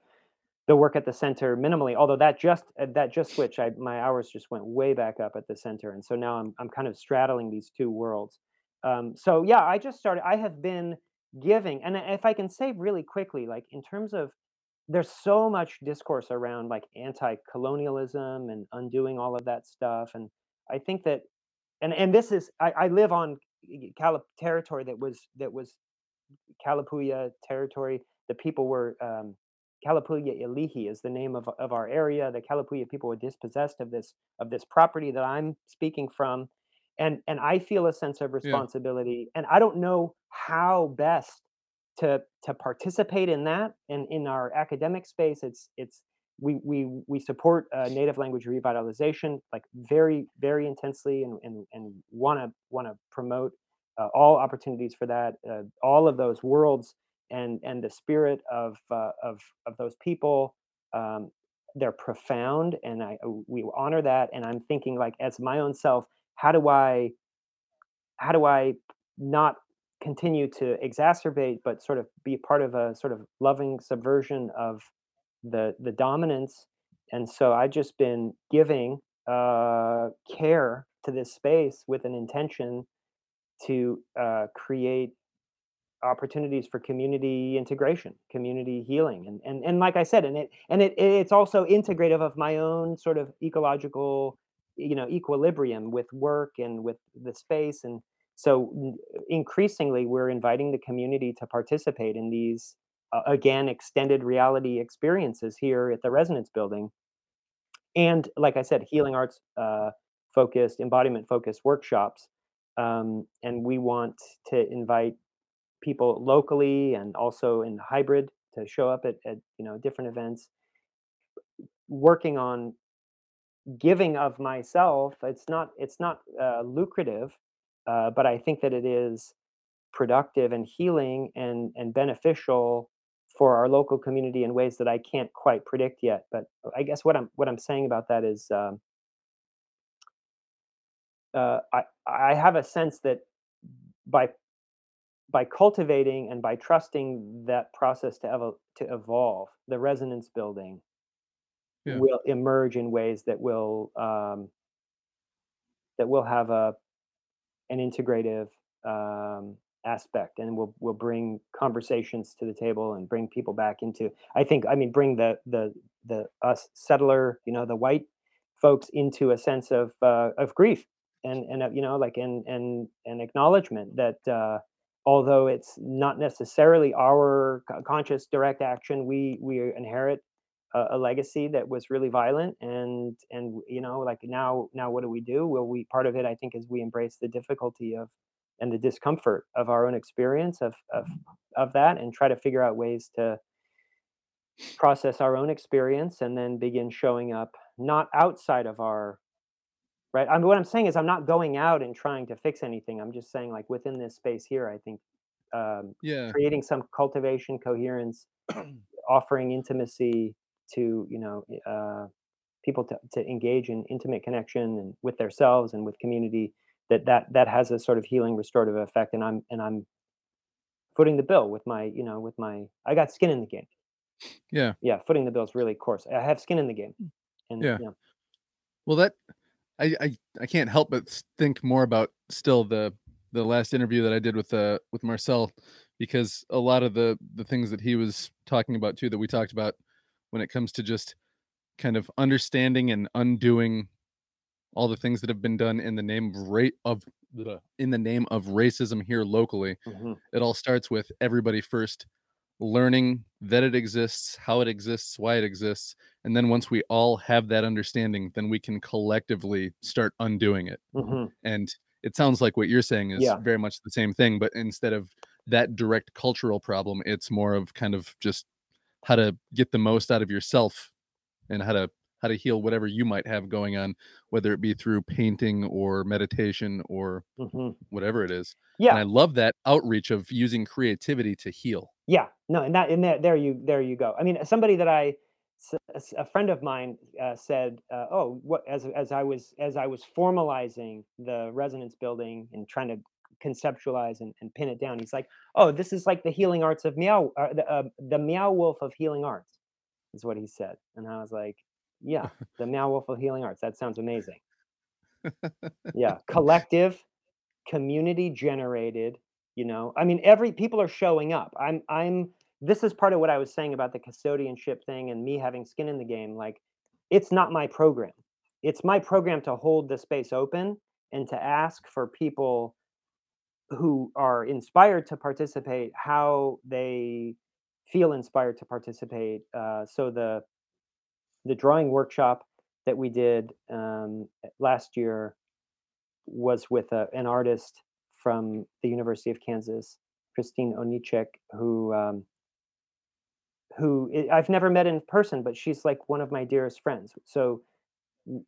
the work at the center minimally. Although that just uh, that just switched, I, my hours just went way back up at the center, and so now I'm I'm kind of straddling these two worlds. Um, so yeah, I just started. I have been giving, and if I can say really quickly, like in terms of there's so much discourse around like anti-colonialism and undoing all of that stuff and i think that and and this is i, I live on Calip territory that was that was Kalapuya territory. The people were um, Kalapuya Ilihi is the name of, of our area. The Kalapuya people were dispossessed of this of this property that I'm speaking from, and and I feel a sense of Yeah. responsibility. And I don't know how best to to participate in that. And in our academic space, it's it's we we we support uh, native language revitalization like very very intensely and and and want to want to promote uh, all opportunities for that, uh, all of those worlds and and the spirit of uh, of of those people. Um, they're profound, and I we honor that. And I'm thinking like as my own self, how do I how do I not continue to exacerbate, but sort of be part of a sort of loving subversion of the the dominance? And so I've just been giving uh, care to this space with an intention to uh, create opportunities for community integration, community healing, and and and like I said, and it and it it's also integrative of my own sort of ecological, you know, equilibrium with work and with the space, and so increasingly we're inviting the community to participate in these uh, again extended reality experiences here at the Resonance Building, and like I said, healing arts uh, focused, embodiment focused workshops um, and we want to invite people locally and also in hybrid to show up at, at you know different events. Working on giving of myself it's not it's not uh, lucrative uh, but i think that it is productive and healing and and beneficial for our local community in ways that i can't quite predict yet but i guess what i'm what i'm saying about that is um, uh, i i have a sense that by by cultivating and by trusting that process to evo- to evolve, the resonance building Yeah. will emerge in ways that will um, that will have a an integrative um, aspect and we'll we'll bring conversations to the table and bring people back into. I think I mean bring the the the us settler, you know, the white folks into a sense of uh, of grief and and uh, you know like and and and acknowledgement that uh, although it's not necessarily our conscious direct action, we we inherit a, a legacy that was really violent and and you know like now now what do we do well we part of it i think is we embrace the difficulty of and the discomfort of our own experience of of of that and try to figure out ways to process our own experience and then begin showing up not outside of our right i mean what i'm saying is i'm not going out and trying to fix anything i'm just saying like within this space here i think um, Yeah. creating some cultivation, coherence, <clears throat> offering intimacy to you know uh, people to, to engage in intimate connection and with themselves and with community. That that that has a sort of healing, restorative effect, and I'm and I'm footing the bill with my you know with my I got skin in the game. Yeah. Yeah, footing the bill is really coarse. I have skin in the game, and Yeah. yeah, Well, that I I I can't help but think more about still the the last interview that I did with uh with Marcel because a lot of the the things that he was talking about too that we talked about when it comes to just kind of understanding and undoing all the things that have been done in the name of rate of in the name of racism here locally hmm it all starts with everybody first learning that it exists, how it exists, why it exists, and then once we all have that understanding, then we can collectively start undoing it. hmm And it sounds like what you're saying is yeah, very much the same thing, but instead of that direct cultural problem, it's more of kind of just how to get the most out of yourself and how to how to heal whatever you might have going on, whether it be through painting or meditation or hmm whatever it is. And yeah. I love that outreach of using creativity to heal. Yeah, no, and that and there there you there you go. I mean, somebody that I, a friend of mine uh, said, uh, "Oh, what?" As as I was as I was formalizing the resonance building and trying to conceptualize and, and pin it down, he's like, "Oh, this is like the healing arts of meow, uh, the, uh, the meow wolf of healing arts," is what he said, and I was like, "Yeah, the meow wolf of healing arts. That sounds amazing." Yeah, <laughs> collective, community generated, you know. I mean, every people are showing up. I'm I'm this is part of what I was saying about the custodianship thing and me having skin in the game. Like, it's not my program. It's my program to hold the space open and to ask for people who are inspired to participate how they feel inspired to participate. Uh, so the the drawing workshop that we did um, last year was with a, an artist from the University of Kansas, Christine Onichek, who um, who I- I've never met in person, but she's like one of my dearest friends. So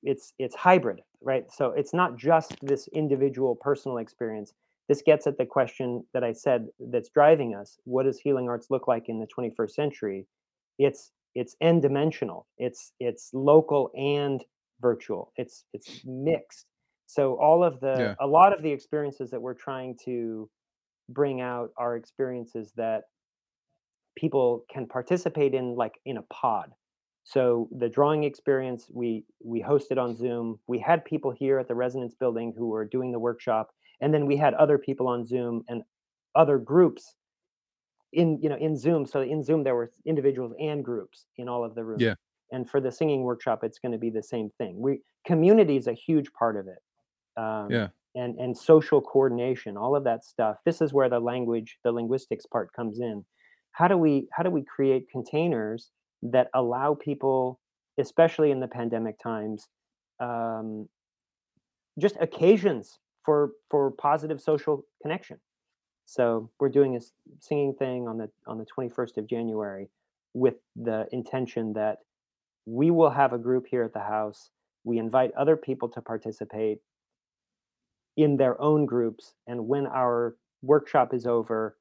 it's it's hybrid, right? So it's not just this individual personal experience. This gets at the question that I said that's driving us. What does healing arts look like in the 21st century? It's it's n dimensional. It's it's local and virtual. It's it's mixed. So all of the Yeah. a lot of the experiences that we're trying to bring out are experiences that people can participate in like in a pod. So the drawing experience we we hosted on Zoom. We had people here at the Resonance Building who were doing the workshop, and then we had other people on Zoom and other groups in you know in Zoom. So in Zoom there were individuals and groups in all of the rooms. Yeah. And for the singing workshop, it's going to be the same thing. We community is a huge part of it um, Yeah. and and social coordination, all of that stuff. This is where the language, the linguistics part comes in. How do we how do we create containers that allow people, especially in the pandemic times, um, just occasions for for positive social connection? So we're doing a singing thing on the on the 21st of January with the intention that we will have a group here at the house. We invite other people to participate in their own groups and when our workshop is over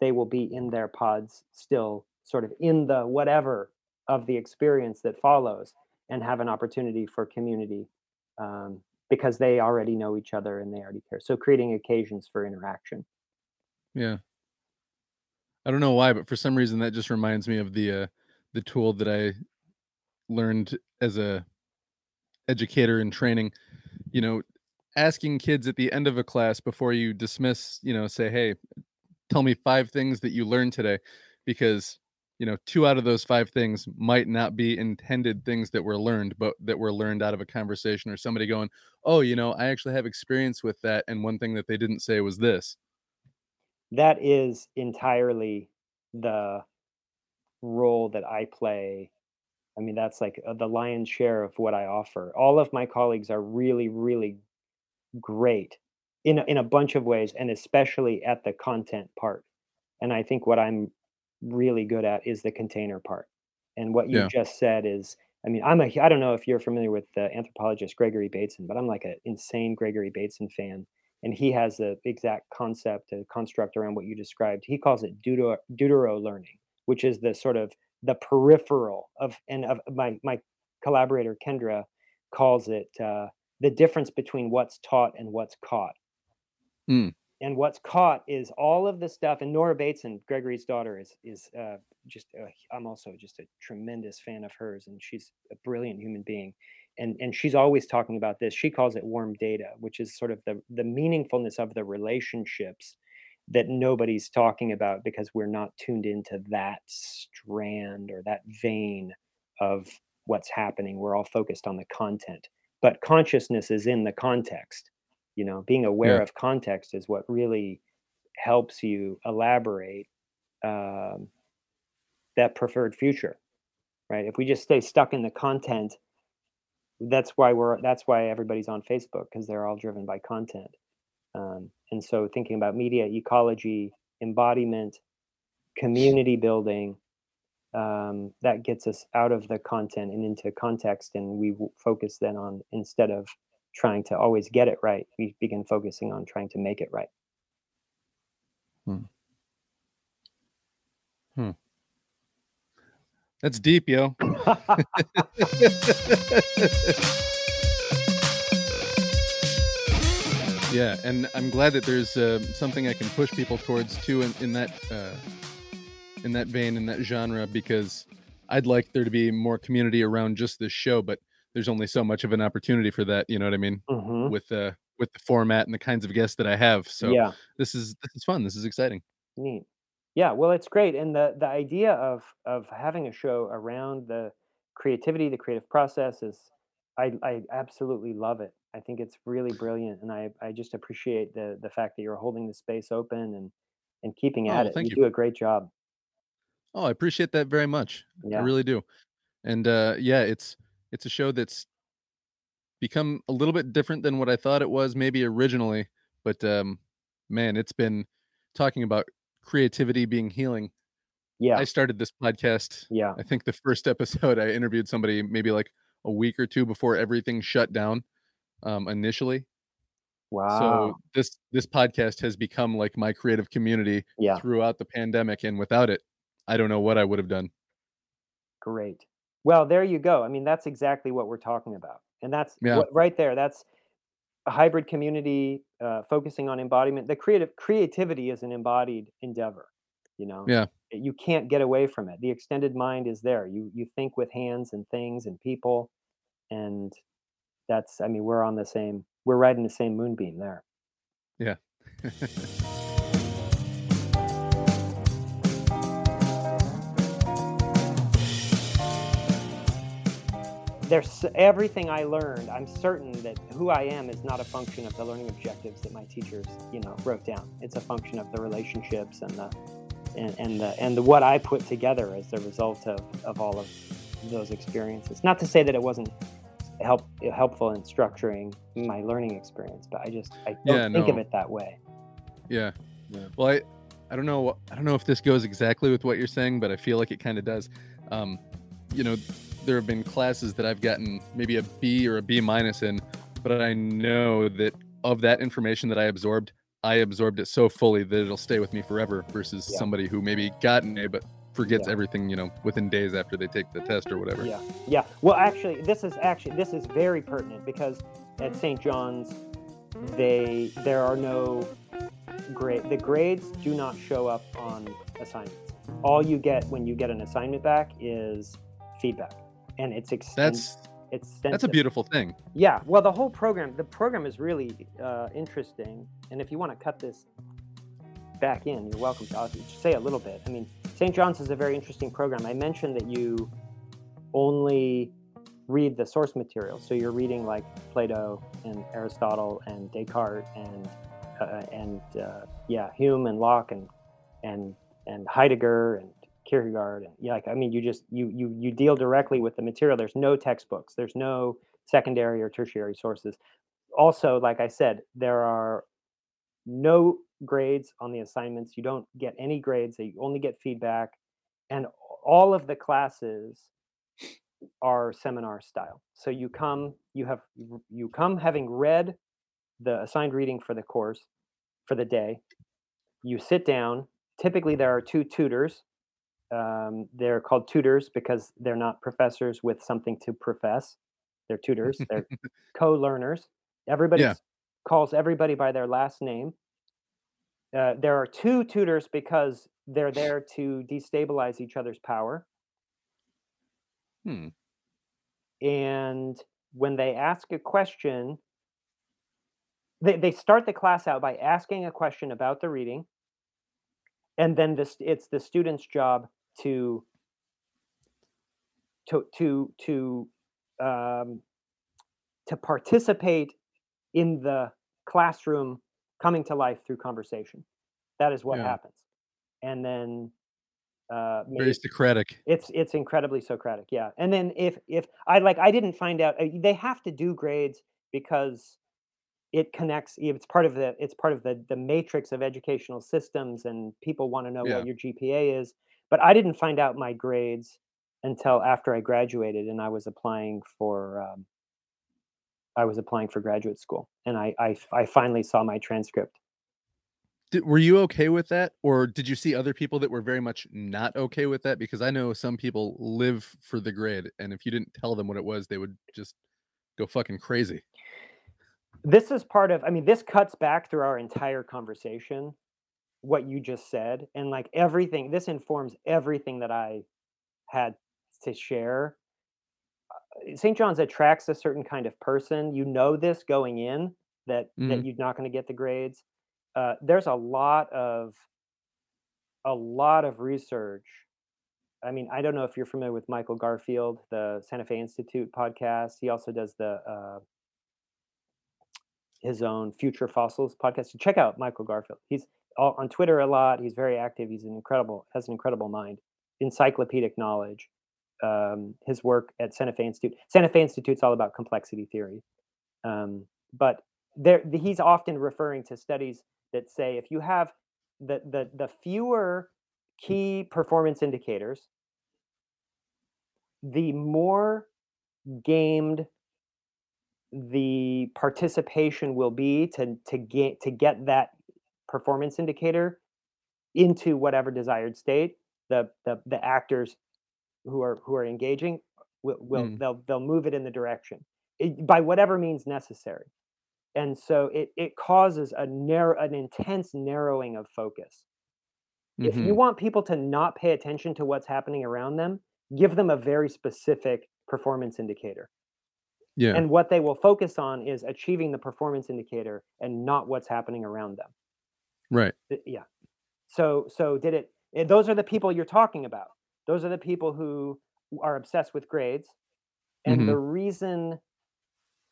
they will be in their pods still sort of in the whatever of the experience that follows and have an opportunity for community um, because they already know each other and they already care so creating occasions for interaction Yeah. I don't know why, but for some reason that just reminds me of the uh the tool that I learned as a educator in training, you know, asking kids at the end of a class before you dismiss, you know, say, "Hey, tell me 5 things that you learned today," because, you know, 2 out of those 5 things might not be intended things that were learned, but that were learned out of a conversation or somebody going, "Oh, you know, I actually have experience with that, and one thing that they didn't say was this." That is entirely the role that i play I mean, that's like uh, the lion's share of what I offer. All of my colleagues are really, really great in a, in a bunch of ways, and especially at the content part. And I think what I'm really good at is the container part. And what you Yeah. just said is, I mean, I'm a I don't know if you're familiar with the anthropologist Gregory Bateson, but I'm like an insane Gregory Bateson fan. And he has the exact concept, a construct around what you described. He calls it deutero, deutero learning, which is the sort of the peripheral of and of my my collaborator Kendra calls it uh, the difference between what's taught and what's caught. Mm. And what's caught is all of the stuff. And Nora Bateson, Gregory's daughter, is is uh, just. Uh, I'm also just a tremendous fan of hers, and she's a brilliant human being. And and she's always talking about this. She calls it warm data, which is sort of the the meaningfulness of the relationships that nobody's talking about because we're not tuned into that strand or that vein of what's happening. We're all focused on the content, but consciousness is in the context. You know, being aware Yeah. of context is what really helps you elaborate um, that preferred future, right? If we just stay stuck in the content, that's why we're that's why everybody's on Facebook because they're all driven by content. Um, and so thinking about media ecology, embodiment, community building, um, that gets us out of the content and into context and we focus then on instead of trying to always get it right we begin focusing on trying to make it right That's deep, yo. <laughs> yeah, and I'm glad that there's uh, something I can push people towards too in, in that uh, in that vein in that genre because I'd like there to be more community around just this show, but there's only so much of an opportunity for that. You know what I mean? Mhm. With uh, with the format and the kinds of guests that I have. So yeah this is this is fun. This is exciting. neat yeah well it's great and the the idea of of having a show around the creativity the creative process is i i absolutely love it i think it's really brilliant and i i just appreciate the the fact that you're holding the space open and and keeping at Oh, it thank you you. do a great job Oh, I appreciate that very much. I really do. And uh, yeah, it's it's a show that's become a little bit different than what I thought it was maybe originally. But um, man, it's been talking about creativity being healing. yeah I started this podcast. yeah I think the first episode I interviewed somebody maybe like a week or two before everything shut down um, initially. wow So this this podcast has become like my creative community yeah throughout the pandemic, and without it, I don't know what I would have done. Great. Well, there you go. I mean, that's exactly what we're talking about. And that's Yeah. what right there. That's a hybrid community uh, focusing on embodiment. The creative creativity is an embodied endeavor. You know, Yeah. you can't get away from it. The extended mind is there. You you think with hands and things and people, and that's. I mean, we're on the same. We're riding the same moonbeam there. Yeah. <laughs> there's everything I learned. I'm certain that who I am is not a function of the learning objectives that my teachers, you know, wrote down. It's a function of the relationships and the and, and the and the what I put together as the result of of all of those experiences. Not to say that it wasn't help helpful in structuring my learning experience, but I just I don't Yeah, think of it that way. Yeah. Yeah. Well, I I don't know I don't know if this goes exactly with what you're saying, but I feel like it kind of does. Um, you know, there have been classes that I've gotten maybe a B or a B minus in, but I know that of that information that I absorbed, I absorbed it so fully that it'll stay with me forever versus Yeah. somebody who maybe got an A but forgets Yeah. everything, you know, within days after they take the test or whatever. Yeah, yeah. Well, actually, this is actually this is very pertinent because at St. John's, they there are no grade. The grades do not show up on assignments. All you get when you get an assignment back is feedback, and it's extended. That's it's that's a beautiful thing. Yeah. Well, the whole program, the program is really uh, interesting. And if you want to cut this back in, you're welcome to. I'll say a little bit. I mean, St. John's is a very interesting program. I mentioned that you only read the source material, so you're reading like Plato and Aristotle and Descartes and uh, and uh, yeah, Hume and Locke and and and Heidegger and Kierkegaard yeah, like I mean, you just you you you deal directly with the material. There's no textbooks. There's no secondary or tertiary sources. Also, like I said, there are no grades on the assignments. You don't get any grades. You only get feedback, and all of the classes are seminar style. So you come, you have you come having read the assigned reading for the course for the day. You sit down. Typically, there are two tutors. Um, they're called tutors because they're not professors with something to profess. They're tutors. They're <laughs> co-learners. Everybody Yeah. calls everybody by their last name. Uh, there are two tutors because they're <laughs> there to destabilize each other's power. Hmm. and when they ask a question they, they start the class out by asking a question about the reading and then this it's the student's job to to to to um, to participate in the classroom coming to life through conversation that is what Yeah. happens and then uh, Very Socratic. it's it's incredibly Socratic, yeah. And then if if I like I didn't find out uh, they have to do grades because it connects it's part of the it's part of the the matrix of educational systems and people want to know Yeah. what your GPA is. But I didn't find out my grades until after I graduated and I was applying for um, I was applying for graduate school and I, I i finally saw my transcript. Did, were you okay with that, or did you see other people that were very much not okay with that? Because I know some people live for the grade, and if you didn't tell them what it was, they would just go fucking crazy. This is part of i mean this cuts back through our entire conversation what you just said and like everything this informs everything that i had to share. Uh, st john's attracts a certain kind of person you know this going in that that Mhm. you're not going to get the grades. Uh, there's a lot of a lot of research. I mean i don't know if you're familiar with michael garfield the santa fe institute podcast he also does the uh, his own Future Fossils podcast. So check out Michael Garfield. He's all, on Twitter a lot. He's very active. He's an incredible, has an incredible mind, encyclopedic knowledge. Um, his work at Santa Fe Institute. Santa Fe Institute's all about complexity theory, um, but there he's often referring to studies that say if you have the the the fewer key performance indicators, the more gamed the participation will be to to get to get that performance indicator into whatever desired state the the, the actors who are who are engaging will, will Mm. they'll they'll move it in the direction it, by whatever means necessary and so it it causes a narrow an intense narrowing of focus if you Mhm. want people to not pay attention to what's happening around them give them a very specific performance indicator Yeah. and what they will focus on is achieving the performance indicator and not what's happening around them right. Yeah so so did it eh, those are the people you're talking about those are the people who are obsessed with grades and Mhm. the reason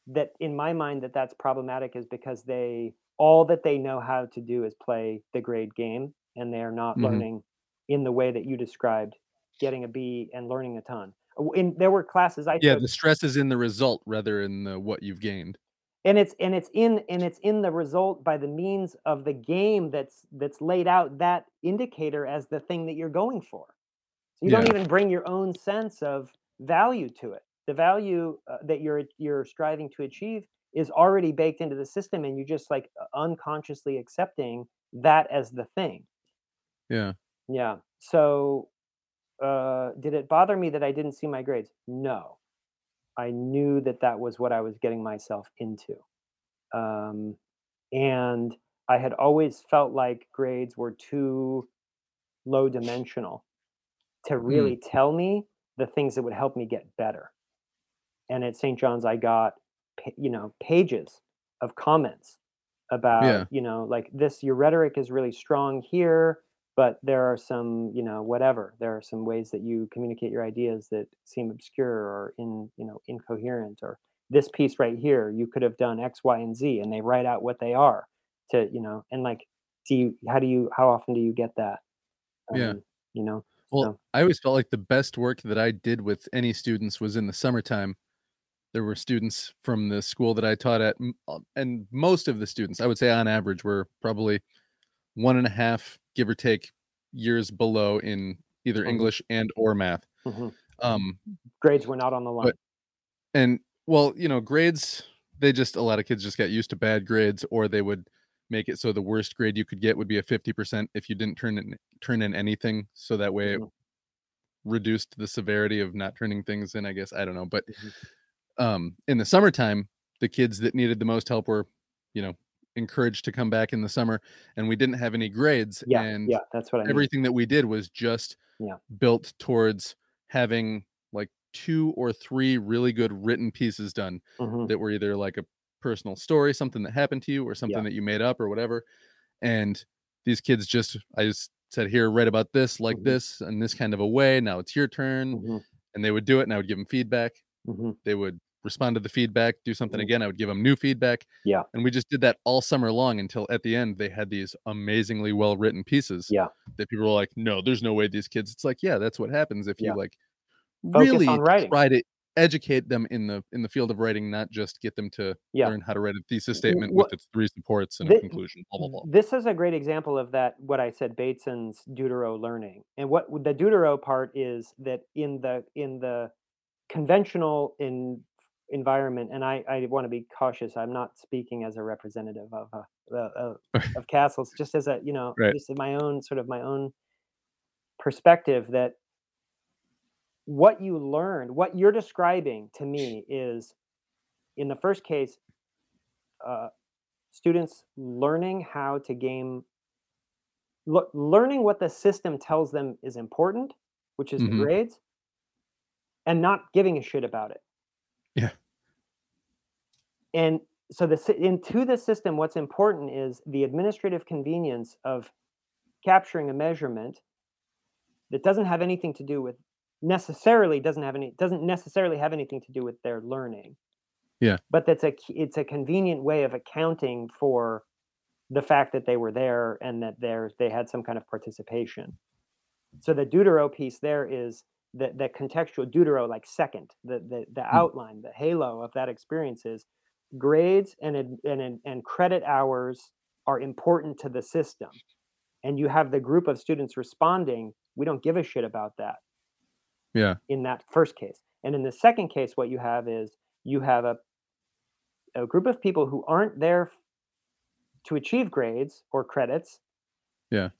that in my mind that that's problematic is because they all that they know how to do is play the grade game and they are not Mhm. learning in the way that you described getting a b and learning a ton in there were classes i Yeah. took The stress is in the result rather in the what you've gained. and it's and it's in and it's in the result by the means of the game that's that's laid out that indicator as the thing that you're going for so you don't even bring your own sense of value to it the value uh, that you're you're striving to achieve is already baked into the system and you're just like unconsciously accepting that as the thing Yeah. yeah so uh did it bother me that i didn't see my grades no I knew that that was what I was getting myself into. Um, and I had always felt like grades were too low dimensional to really tell me the things that would help me get better. And at St. John's, I got, you know, pages of comments about, Yeah. you know, like this, your rhetoric is really strong here, but there are some, you know, whatever. There are some ways that you communicate your ideas that seem obscure or in, you know, incoherent or this piece right here, you could have done X, Y, and Z, and they write out what they are to, you know, and like, do you, how do you, how often do you get that? Yeah. Um, You know, Well, So- I always felt like the best work that I did with any students was in the summertime. There were students from the school that I taught at, uh, and most of the students, I would say on average, were probably one and a half, give or take, years below in either Mhm. English and or math. Mhm. Um, grades were not on the line. and well, you know, grades they just a lot of kids just got used to bad grades, or they would make it so the worst grade you could get would be a fifty percent if you didn't turn in turn in anything. So that way, it Mhm. reduced the severity of not turning things in. I guess I don't know, but Mhm. um, in the summertime, the kids that needed the most help were, you know, encouraged to come back in the summer, and we didn't have any grades, Yeah, and yeah, that's what I mean. everything that we did was just Yeah. built towards having like two or three really good written pieces done Mhm. that were either like a personal story, something that happened to you, or something Yeah. that you made up or whatever. And these kids just, I just said, here, write about this like Mhm. this in this kind of a way. Now it's your turn. Mhm. And they would do it, and I would give them feedback. Mhm. They would respond to the feedback, do something Mhm. again. I would give them new feedback. Yeah. And we just did that all summer long until at the end they had these amazingly well written pieces Yeah. that people were like, no, there's no way these kids. It's like, yeah, that's what happens if Yeah. you like Focus really try to educate them in the in the field of writing, not just get them to Yeah. learn how to write a thesis statement with its three supports and a conclusion. Blah blah blah. This is a great example of that. What I said, Bateson's Deutero learning, and what the Deutero part is that in the in the conventional in environment, and I I want to be cautious. I'm not speaking as a representative of uh, uh, <laughs> of CASLS, just as a you know, Right. just in my own sort of my own perspective that what you learned, what you're describing to me is, in the first case, uh, students learning how to game le- learning what the system tells them is important which is the Mhm. grades and not giving a shit about it Yeah. And so the into the system what's important is the administrative convenience of capturing a measurement that doesn't have anything to do with necessarily doesn't have any doesn't necessarily have anything to do with their learning Yeah. but that's a it's a convenient way of accounting for the fact that they were there and that they're they had some kind of participation so the deutero piece there is the the contextual deutero like second the the, the Hmm. outline the halo of that experience is grades and and and and credit hours are important to the system and you have the group of students responding we don't give a shit about that Yeah. in that first case. And in the second case, what you have is you have a, a group of people who aren't there to achieve grades or credits. Yeah.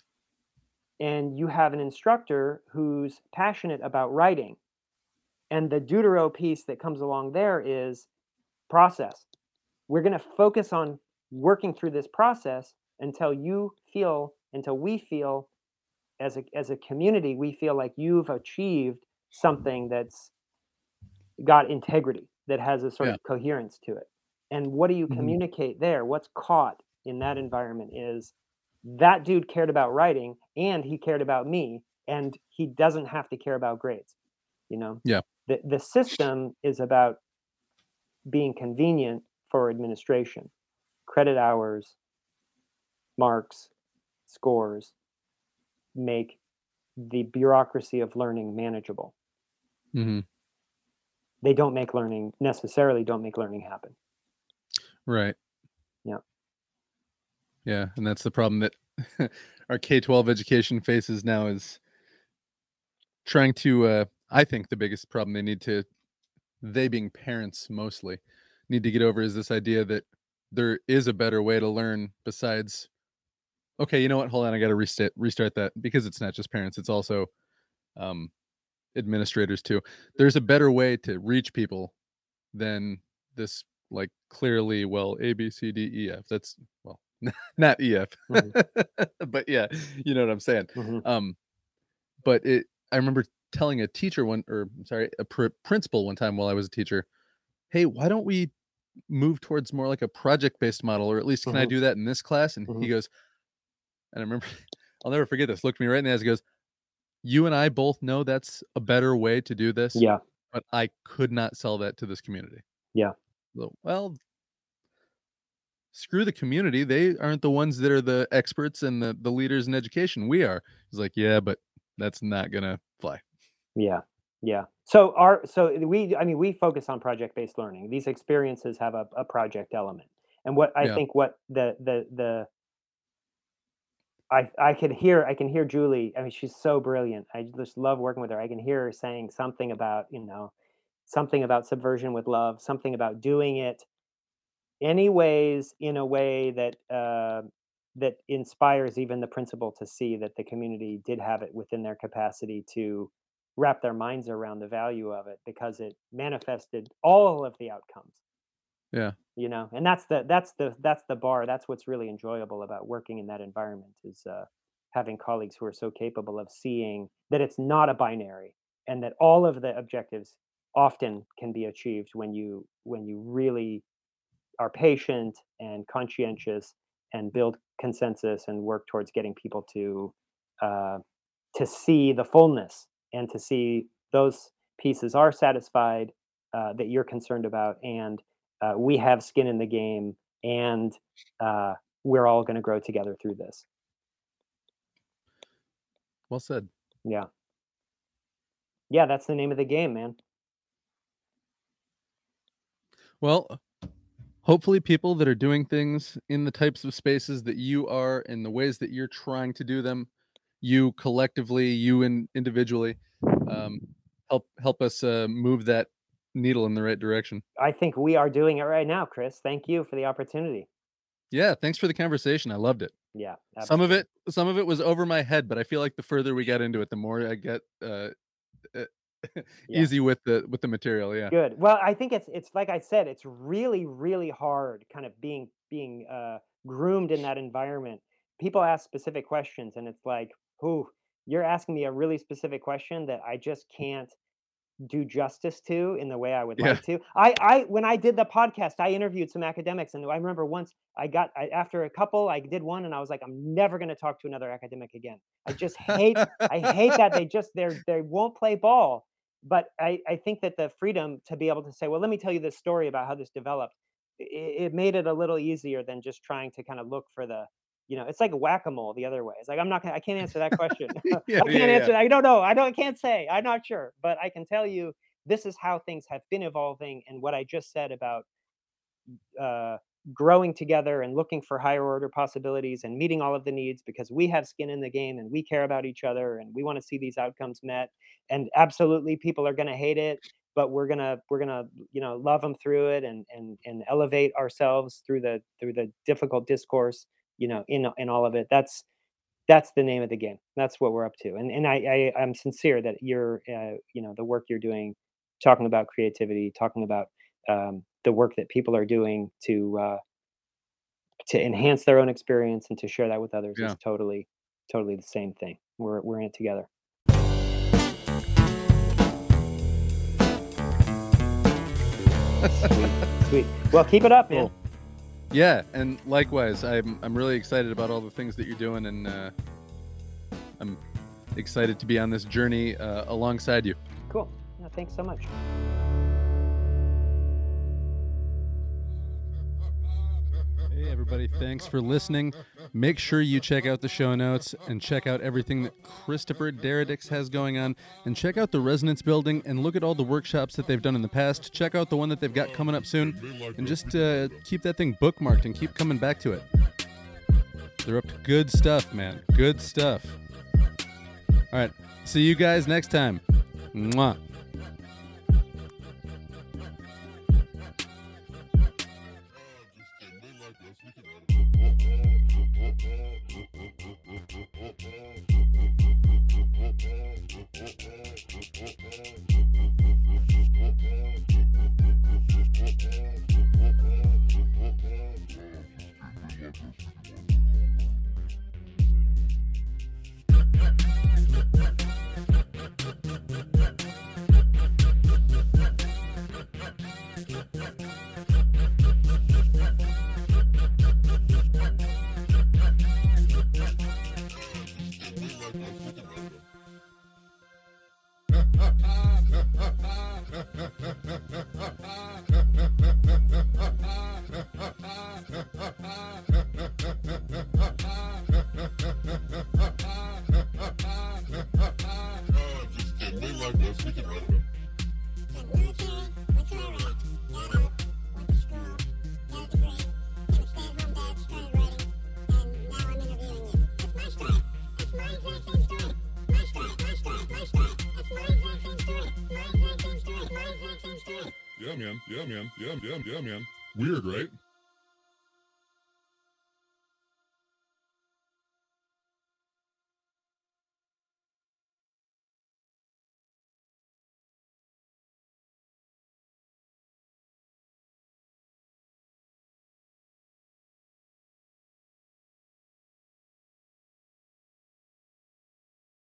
And you have an instructor who's passionate about writing. And the Deutero piece that comes along there is process. We're going to focus on working through this process until you feel, until we feel as a, as a community, we feel like you've achieved something that's got integrity, that has a sort Yeah. of coherence to it. And what do you Mhm. communicate there? What's caught in that environment is that dude cared about writing and he cared about me and he doesn't have to care about grades. You know? Yeah. The the system is about being convenient for administration. Credit hours, marks, scores make the bureaucracy of learning manageable. hmm They don't make learning necessarily don't make learning happen. Right. Yeah. Yeah, and that's the problem that <laughs> our K twelve education faces now is trying to. Uh, I think the biggest problem they need to, they being parents mostly, need to get over is this idea that there is a better way to learn besides. Okay, you know what? Hold on, I got to restart restart that because it's not just parents; it's also um, administrators too. There's a better way to reach people than this like clearly well a b c d e f that's well <laughs> not ef Mhm. <laughs> but yeah you know what i'm saying Mhm. um but it i remember telling a teacher one or I'm sorry a pr- principal one time while i was a teacher hey why don't we move towards more like a project based model or at least can i Mhm. do that in this class and he Mhm. goes and i remember <laughs> i'll never forget this looked me right in the eyes he goes you and i both know that's a better way to do this Yeah. but i could not sell that to this community Yeah. well, well, screw the community. They aren't the ones that are the experts and the, the leaders in education. We are. He's like, yeah, but that's not gonna fly. Yeah. Yeah. So our so we I mean we focus on project based learning. These experiences have a, a project element. And what I Yeah. think what the the the I I could hear I can hear Julie. I mean she's so brilliant. I just love working with her. I can hear her saying something about, you know, something about subversion with love, something about doing it any ways in a way that uh, that inspires even the principal to see that the community did have it within their capacity to wrap their minds around the value of it because it manifested all of the outcomes Yeah. you know and that's the that's the that's the bar that's what's really enjoyable about working in that environment is uh, having colleagues who are so capable of seeing that it's not a binary and that all of the objectives often can be achieved when you when you really are patient and conscientious and build consensus and work towards getting people to uh, to see the fullness and to see those pieces are satisfied uh, that you're concerned about and uh, we have skin in the game and uh, we're all going to grow together through this. Well said. yeah. Yeah that's the name of the game man. Well, hopefully, people that are doing things in the types of spaces that you are, in the ways that you're trying to do them, you collectively, you in individually, um, help help us uh, move that needle in the right direction. i think we are doing it right now chris thank you for the opportunity Yeah, thanks for the conversation. I loved it. yeah Some of it, some of it was over my head, but I feel like the further we get into it, the more I get uh, uh, <laughs> yeah easy with the with the material. Yeah, Good. Well, I think it's it's like I said, it's really really hard kind of being being uh, groomed in that environment. People ask specific questions, and it's like, "Who? You're asking me a really specific question that I just can't do justice to in the way I would yeah, like to." I I when I did the podcast, I interviewed some academics, and I remember once I got I, after a couple, I did one, and I was like, "I'm never going to talk to another academic again." I just hate I hate that they just they're they won't play ball. But I, I think that the freedom to be able to say, well, let me tell you this story about how this developed, it, it made it a little easier than just trying to kind of look for the, you know, it's like whack-a-mole the other way. It's like I'm not gonna, I can't answer that question. <laughs> yeah, <laughs> I can't yeah. answer. I don't know. I don't. I can't say. I'm not sure. But I can tell you this is how things have been evolving, and what I just said about uh, growing together and looking for higher order possibilities and meeting all of the needs because we have skin in the game and we care about each other and we want to see these outcomes met and absolutely people are going to hate it but we're going to we're going to you know love them through it and and and elevate ourselves through the through the difficult discourse you know in in all of it that's that's the name of the game that's what we're up to and and i, I i'm sincere that you're uh, you know the work you're doing talking about creativity talking about um, the work that people are doing to uh, to enhance their own experience and to share that with others yeah. is totally totally the same thing. We're we're in it together. <laughs> Sweet, sweet. Well, keep it up, man. Cool. Yeah, and likewise, I'm I'm really excited about all the things that you're doing, and uh, I'm excited to be on this journey uh, alongside you. Cool. Yeah, thanks so much. Everybody, thanks for listening. Make sure you check out the show notes and check out everything that Christopher Daradics has going on. And check out the Resonance Building and look at all the workshops that they've done in the past. Check out the one that they've got coming up soon. And just uh, keep that thing bookmarked and keep coming back to it. They're up to good stuff, man. Good stuff. All right. See you guys next time. Mwah. Weird, right?